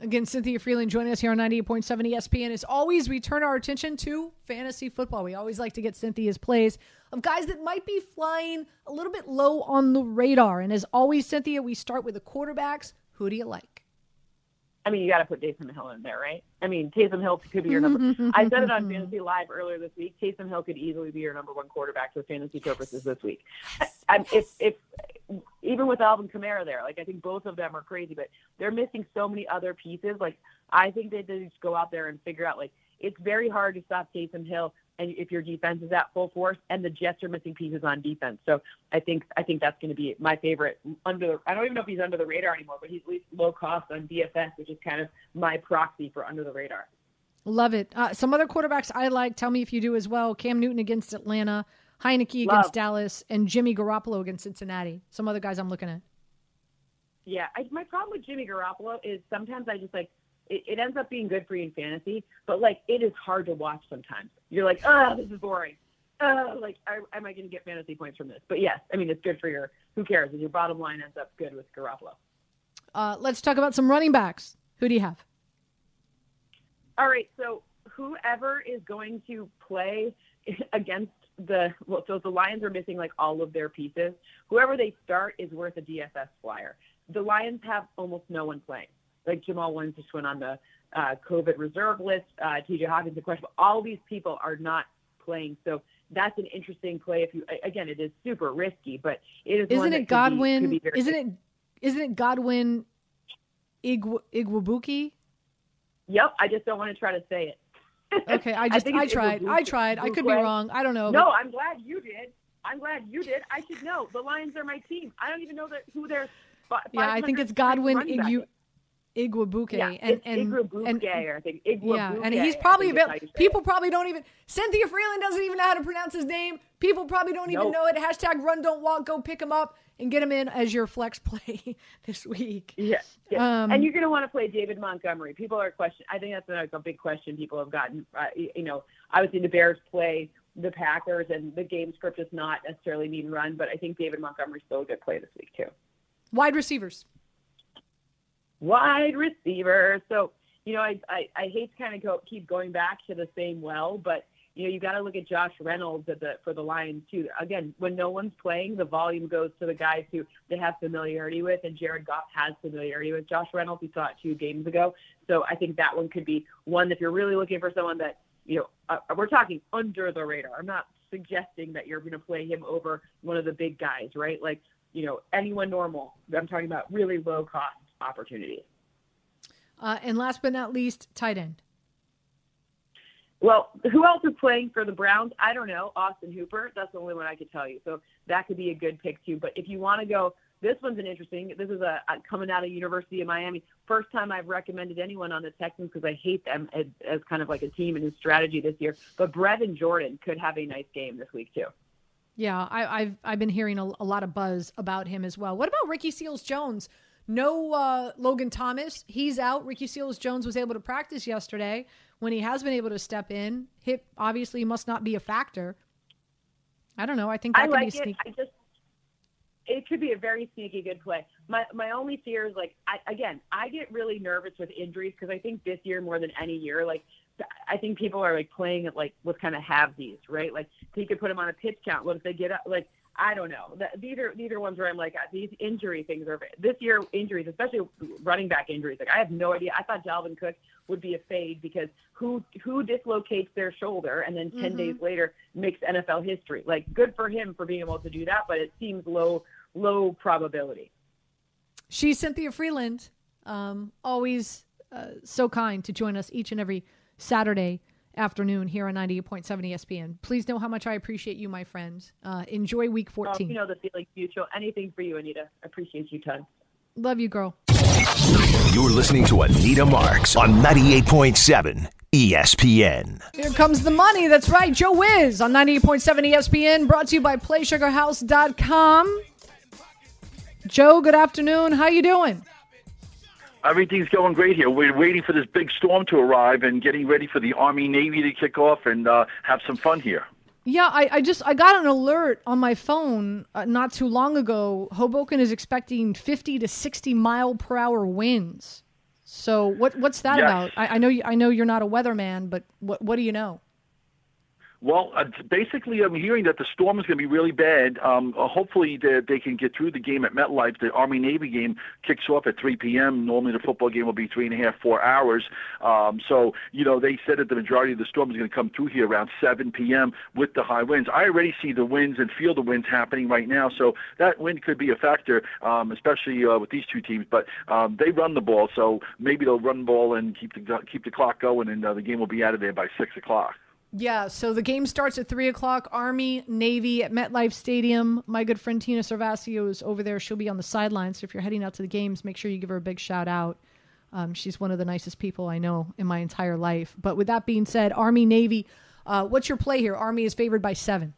Again, Cynthia Frelund joining us here on 98.7 ESPN. As always, we turn our attention to fantasy football. We always like to get Cynthia's plays of guys that might be flying a little bit low on the radar. And as always, Cynthia, we start with the quarterbacks. Who do you like? I mean, you got to put Taysom Hill in there, right? I mean, Taysom Hill could be your number. I said it on Fantasy Live earlier this week. Taysom Hill could easily be your number one quarterback for fantasy purposes this week. I, I, if if even with Alvin Kamara there, like I think both of them are crazy, but they're missing so many other pieces. Like I think they just go out there and figure out like it's very hard to stop Taysom Hill and if your defense is at full force and the Jets are missing pieces on defense. So I think I think that's going to be my favorite under the I don't even know if he's under the radar anymore, but he's at least low cost on DFS, which is kind of my proxy for under the radar. Love it. Uh, some other quarterbacks I like. Tell me if you do as well. Cam Newton against Atlanta, Heinicke Love. against Dallas, and Jimmy Garoppolo against Cincinnati. Some other guys I'm looking at. Yeah, I, my problem with Jimmy Garoppolo is sometimes I just like it, it ends up being good for you in fantasy, but like it is hard to watch sometimes. You're like, oh, this is boring. Uh, like, am I going to get fantasy points from this? But yes, I mean, it's good for your. Who cares? And your bottom line ends up good with Garoppolo. Uh, let's talk about some running backs. Who do you have? All right, so whoever is going to play against the well, so the Lions are missing like all of their pieces. Whoever they start is worth a DFS flyer. The Lions have almost no one playing. Like Jamaal Williams just went on the uh, COVID reserve list. Uh, T.J. Hawkins, of course. All these people are not playing, so that's an interesting play. If you again, it is super risky, but it is. Isn't it could be- Godwin? could be isn't it? Isn't it Godwin? Igw- Igwebuike. Yep, I just don't want to try to say it. Okay, I just think I, tried. Igwebuike- I tried. I could be wrong. I don't know. No, but- I'm glad you did. I'm glad you did. I should know. The Lions are my team. I don't even know that who they're. yeah, I think it's Godwin Igu- Igwebuike. Yeah, and and and I think. Igwebuike, yeah, and he's probably think is how available. you say People probably don't even. Cynthia Frelund doesn't even know how to pronounce his name. People probably don't even Nope. know it. Hashtag Run Don't Walk. Go pick him up and get him in as your flex play this week. Yeah. yeah. Um, and you're going to want to play David Montgomery. People are question. I think that's like a big question people have gotten. Uh, you you know, obviously the Bears play the Packers, and the game script does not necessarily mean run, but I think David Montgomery's still a good play this week too. Wide receivers. Wide receiver. So you know, I I, I hate to kind of go keep going back to the same well, but you know, you got to look at Josh Reynolds at the for the Lions too. Again, when no one's playing, the volume goes to the guys who they have familiarity with, and Jared Goff has familiarity with. Josh Reynolds, we saw it two games ago, so I think that one could be one if you're really looking for someone that you know, uh, we're talking under the radar. I'm not suggesting that you're going to play him over one of the big guys, right? Like, you know, anyone normal. I'm talking about really low cost opportunities. Uh, and last but not least, tight end. Well, who else is playing for the Browns? I don't know. Austin Hooper. That's the only one I could tell you. So that could be a good pick too. But if you want to go, this one's an interesting. This is a, a coming out of University of Miami. First time I've recommended anyone on the Texans because I hate them as, as kind of like a team and his strategy this year. But Brevin Jordan could have a nice game this week too. Yeah, I, have I've been hearing a, a, lot of buzz about him as well. What about Ricky Seals Jones? No uh, Logan Thomas. He's out. Ricky Seals Jones was able to practice yesterday when he has been able to step in. Hip obviously must not be a factor. I don't know. I think that I could like be it. sneaky. I just it could be a very sneaky good play. My my only fear is like I, again, I get really nervous with injuries because I think this year more than any year, like I think people are like playing it like with kind of halvesies, right? Like he could put them on a pitch count. What if they get up? Like I don't know. These are these are ones where I'm like uh, these injury things are this year injuries, especially running back injuries. Like I have no idea. I thought Dalvin Cook would be a fade because who who dislocates their shoulder and then 10 Mm-hmm. days later makes NFL history. Like good for him for being able to do that, but it seems low low probability. She's Cynthia Frelund, um, always uh, so kind to join us each and every Saturday afternoon here on 98.7 ESPN. Please know how much I appreciate you, my friend. Uh, enjoy week Um, 14. you know the feeling mutual. Anything for you, Anita. I appreciate you, ton. Love you, girl. You're listening to Anita Marks on 98.7 ESPN. Here comes the money. That's right. Joe Wiz on 98.7 ESPN, brought to you by PlaySugarHouse.com. Joe, good afternoon. How you doing? Everything's going great here. We're waiting for this big storm to arrive and getting ready for the Army Navy to kick off and uh, have some fun here. Yeah, I, I just I got an alert on my phone uh, not too long ago. Hoboken is expecting 50 to 60 mile per hour winds. So what what's that Yes. about? I, I know you, I know you're not a weatherman, but what what do you know? Well, uh, basically, I'm hearing that the storm is going to be really bad. Um, uh, hopefully, they, they can get through the game at MetLife. The Army Navy game kicks off at 3 p.m. Normally, the football game will be three and a half, four hours. Um, so, you know, they said that the majority of the storm is going to come through here around 7 p.m. with the high winds. I already see the winds and feel the winds happening right now. So that wind could be a factor, um, especially uh, with these two teams. But um, they run the ball, so maybe they'll run the ball and keep the keep the clock going, and uh, the game will be out of there by six o'clock. Yeah, so the game starts at three o'clock. Army Navy at MetLife Stadium. My good friend Tina Cervasio is over there. She'll be on the sidelines. So if you're heading out to the games, make sure you give her a big shout out. Um, she's one of the nicest people I know in my entire life. But with that being said, Army Navy. Uh, what's your play here? Army is favored by seven.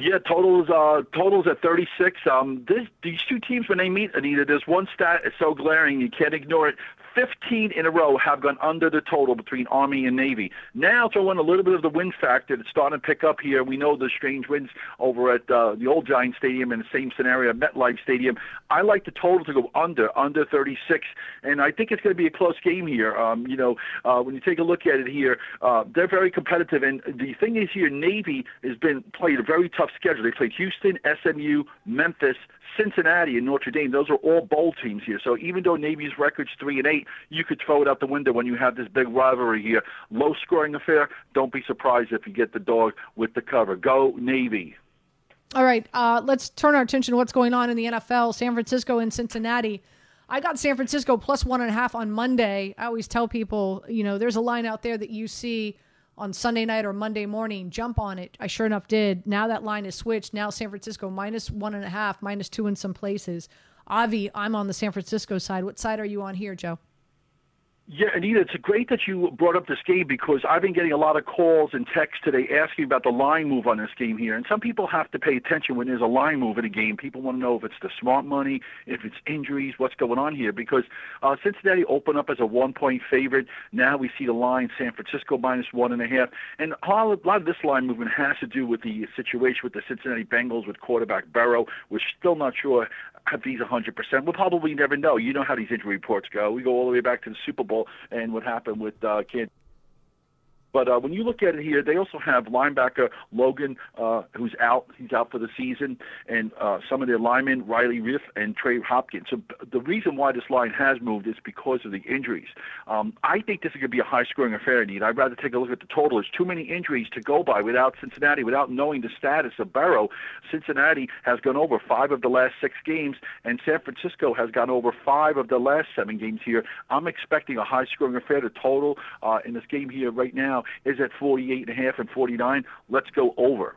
Yeah, totals uh totals at 36. Um this these two teams when they meet Anita, there's one stat is so glaring you can't ignore it. 15 in a row have gone under the total between Army and Navy. Now throw in a little bit of the wind factor that's starting to pick up here. We know the strange winds over at uh, the old Giant Stadium and the same scenario MetLife Stadium. I like the total to go under, under 36, and I think it's going to be a close game here. Um, you know, uh, when you take a look at it here, uh, they're very competitive, and the thing is here, Navy has been played a very tough schedule. They played Houston, SMU, Memphis, Cincinnati, and Notre Dame. Those are all bowl teams here. So even though Navy's record's three and eight, you could throw it out the window when you have this big rivalry here. Low scoring affair. Don't be surprised if you get the dog with the cover. Go Navy. All right, uh, let's turn our attention to what's going on in the NFL. San Francisco and Cincinnati. I got San Francisco plus one and a half on Monday. I always tell people, you know, there's a line out there that you see on Sunday night or Monday morning. Jump on it. I sure enough did. Now that line is switched. Now San Francisco minus one and a half, minus two in some places. Avi, I'm on the San Francisco side. What side are you on here, Joe? Yeah, Anita, it's great that you brought up this game because I've been getting a lot of calls and texts today asking about the line move on this game here. And some people have to pay attention when there's a line move in a game. People want to know if it's the smart money, if it's injuries, what's going on here. Because uh, Cincinnati opened up as a one-point favorite. Now we see the line San Francisco minus one and a half. And a lot of this line movement has to do with the situation with the Cincinnati Bengals with quarterback Burrow. We're still not sure if he's 100%. We'll probably never know. You know how these injury reports go. We go all the way back to the Super Bowl and what happened with uh, Kansas But uh, when you look at it here, they also have linebacker Logan, uh, who's out. He's out for the season, and uh, some of their linemen, Riley Reiff and Trey Hopkins. So the reason why this line has moved is because of the injuries. Um, I think this is going to be a high-scoring affair. Indeed, I'd rather take a look at the total. There's too many injuries to go by without Cincinnati, without knowing the status of Burrow. Cincinnati has gone over five of the last six games, and San Francisco has gone over five of the last seven games here. I'm expecting a high-scoring affair. The total uh, in this game here right now is at 48 and a half and 49. Let's go over.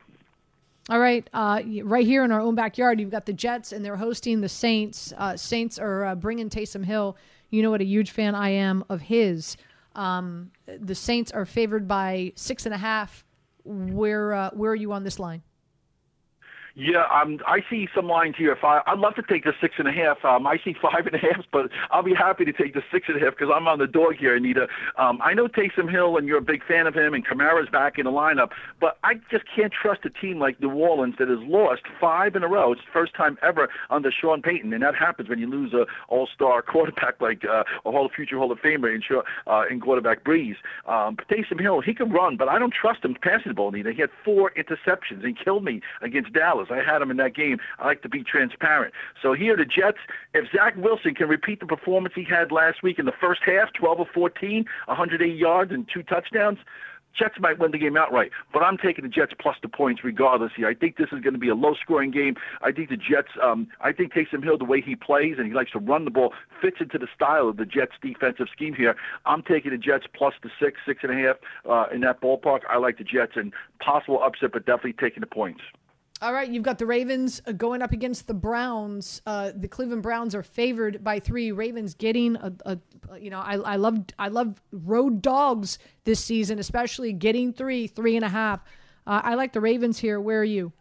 All right, uh, right here in our own backyard, you've got the Jets, and they're hosting the Saints. Uh, Saints are uh, bringing Taysom Hill. You know what a huge fan I am of his. Um, the Saints are favored by six and a half. Where uh, where are you on this line? Yeah, um, I see some lines here. If I, I'd love to take the six and a half. Um, I see five and a half, but I'll be happy to take the six and a half because I'm on the dog here, Anita. Um, I know Taysom Hill, and you're a big fan of him, and Kamara's back in the lineup, but I just can't trust a team like New Orleans that has lost five in a row. It's the first time ever under Sean Payton, and that happens when you lose a All-Star quarterback like uh, a Hall of Future Hall of Famer in, uh, in quarterback Brees. Um, but Taysom Hill, he can run, but I don't trust him passing the ball. Anita, he had four interceptions and killed me against Dallas. I had him in that game. I like to be transparent. So here, the Jets, if Zach Wilson can repeat the performance he had last week in the first half, 12 of 14, 180 yards and two touchdowns, Jets might win the game outright, but I'm taking the Jets plus the points regardless here. I think this is going to be a low-scoring game. I think the Jets. Um, I think Taysom Hill, the way he plays and he likes to run the ball, fits into the style of the Jets' defensive scheme here. I'm taking the Jets plus the six, six and a half uh, in that ballpark. I like the Jets and possible upset, but definitely taking the points. All right, you've got the Ravens uh, going up against the Browns. Uh, the Cleveland Browns are favored by three. Ravens getting a, a you know, I, I love I love road dogs this season, especially getting three, three and a half. Uh, I like the Ravens here. Where are you?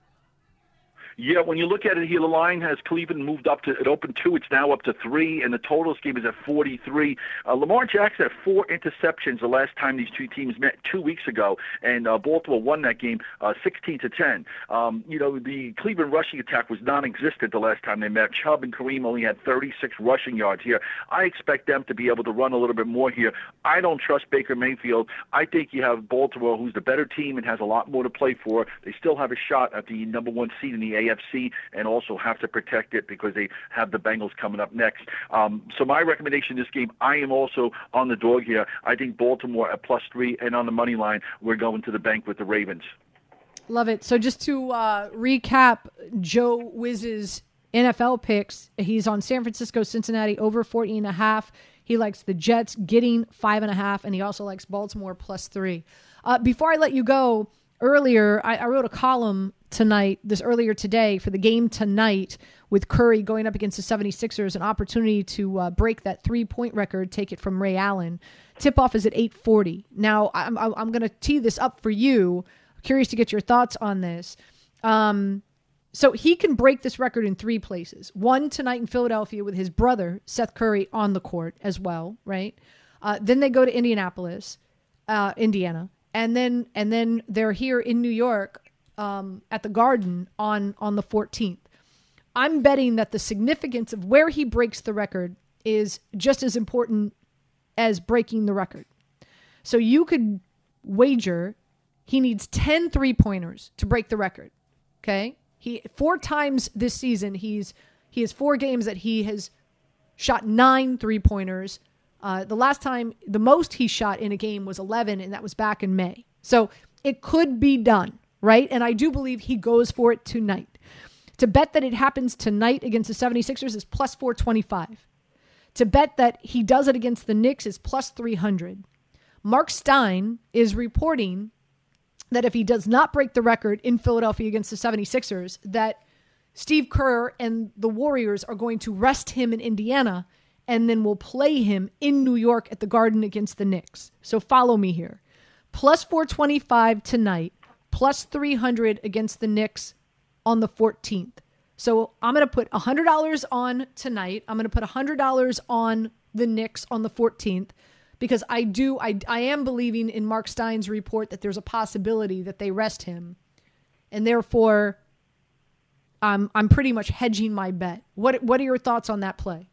Yeah, when you look at it here, the line has Cleveland moved up to it opened two. It's now up to three, and the total scheme is at 43. Uh, Lamar Jackson had four interceptions the last time these two teams met two weeks ago, and uh, Baltimore won that game uh, 16 to 10. Um, you know, the Cleveland rushing attack was non-existent the last time they met. Chubb and Kareem only had 36 rushing yards here. I expect them to be able to run a little bit more here. I don't trust Baker Mayfield. I think you have Baltimore, who's the better team and has a lot more to play for. They still have a shot at the number one seed in the AFC. AFC and also have to protect it because they have the Bengals coming up next. Um, so my recommendation this game, I am also on the dog here. I think Baltimore at plus three and on the money line, we're going to the bank with the Ravens. Love it. So just to uh, recap, Joe Wiz's NFL picks, he's on San Francisco, Cincinnati over 14 and a half. He likes the Jets getting five and a half, and he also likes Baltimore plus three. Uh, before I let you go, earlier I, I, wrote a column tonight, this earlier today, for the game tonight with Curry going up against the 76ers, an opportunity to uh, break that three point record, take it from Ray Allen. Tip off is at 840. Now, I'm, I'm going to tee this up for you. I'm curious to get your thoughts on this. Um, so he can break this record in three places. One tonight in Philadelphia with his brother, Seth Curry, on the court as well, right? Uh, then they go to Indianapolis, uh, Indiana, and then and then they're here in New York um, at the Garden on on the 14th. I'm betting that the significance of where he breaks the record is just as important as breaking the record. So you could wager he needs 10 three pointers to break the record. Okay? He four times this season he's he has four games that he has shot nine three pointers. Uh, the last time the most he shot in a game was 11 and that was back in May. So it could be done right? And I do believe he goes for it tonight. To bet that it happens tonight against the 76ers is plus 425. To bet that he does it against the Knicks is plus 300. Mark Stein is reporting that if he does not break the record in Philadelphia against the 76ers, that Steve Kerr and the Warriors are going to rest him in Indiana and then we'll play him in New York at the Garden against the Knicks. So follow me here. Plus 425 tonight plus 300 against the Knicks on the 14th. So I'm going to put $100 on tonight. I'm going to put $100 on the Knicks on the 14th because I do I I am believing in Mark Stein's report that there's a possibility that they rest him. And therefore I'm I'm pretty much hedging my bet. What what are your thoughts on that play?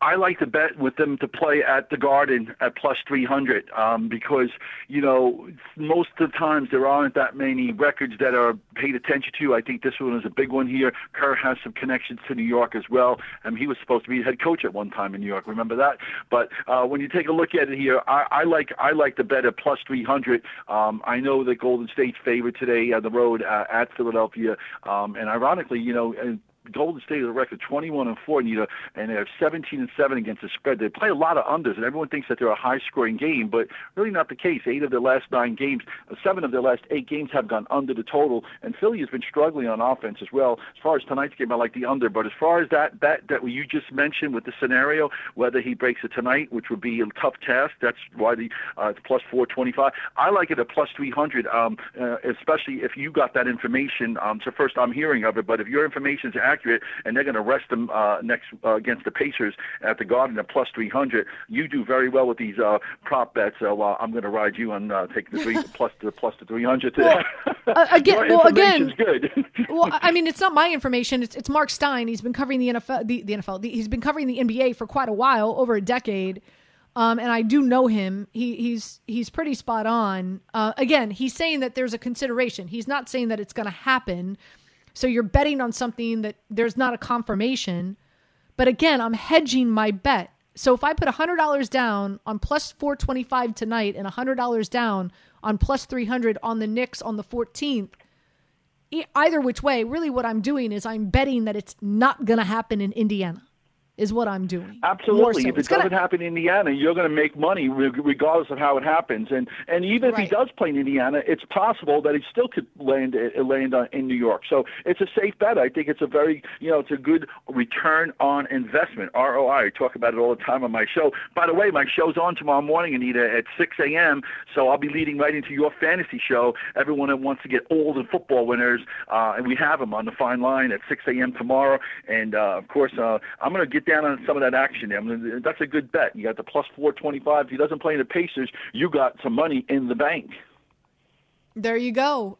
I like to bet with them to play at the Garden at plus 300 um, because, you know, most of the times there aren't that many records that are paid attention to. I think this one is a big one here. Kerr has some connections to New York as well. Um, he was supposed to be head coach at one time in New York. Remember that? But uh, when you take a look at it here, I, I like I like the bet at plus 300. Um, I know that Golden State's favored today on the road uh, at Philadelphia, um, and ironically, you know. Golden State has a record 21 and 4, and, you know, and they're 17 and 7 against the spread. They play a lot of unders, and everyone thinks that they're a high-scoring game, but really not the case. Eight of their last nine games, uh, seven of their last eight games have gone under the total, and Philly has been struggling on offense as well. As far as tonight's game, I like the under, but as far as that bet that you just mentioned with the scenario, whether he breaks it tonight, which would be a tough task, that's why the uh, it's plus 425. I like it at plus 300, um, uh, especially if you got that information. Um, so first, I'm hearing of it, but if your information is accurate and they're going to rest them uh, next uh, against the Pacers at the Garden at plus 300, you do very well with these uh, prop bets. So uh, I'm going to ride you and uh, take the three plus the plus the 300 today. Uh, again, well, again, good. well, I mean, it's not my information. It's it's Mark Stein. He's been covering the NFL. The, the NFL. The, he's been covering the NBA for quite a while, over a decade. Um, and I do know him. He he's he's pretty spot on. Uh, again, he's saying that there's a consideration. He's not saying that it's going to happen. So you're betting on something that there's not a confirmation. But again, I'm hedging my bet. So if I put $100 down on plus 425 tonight and $100 down on plus 300 on the Knicks on the 14th, e- either which way, really what I'm doing is I'm betting that it's not going to happen in Indiana. Is what I'm doing. Absolutely. so. If it It's gonna- doesn't happen in Indiana, you're going to make money regardless of how it happens. And and even if he does play in Indiana, it's possible that he still could land uh, land in New York. So it's a safe bet. I think it's a very you know it's a good return on investment ROI. I talk about it all the time on my show. By the way, my show's on tomorrow morning, Anita, at 6 a.m. So I'll be leading right into your fantasy show. Everyone that wants to get old and football winners, uh, and we have them on the fine line at 6 a.m. tomorrow. And uh, of course, uh, I'm going to get down on some of that action. I mean, that's a good bet. You got the plus 425. If he doesn't play in the Pacers, you got some money in the bank. There you go.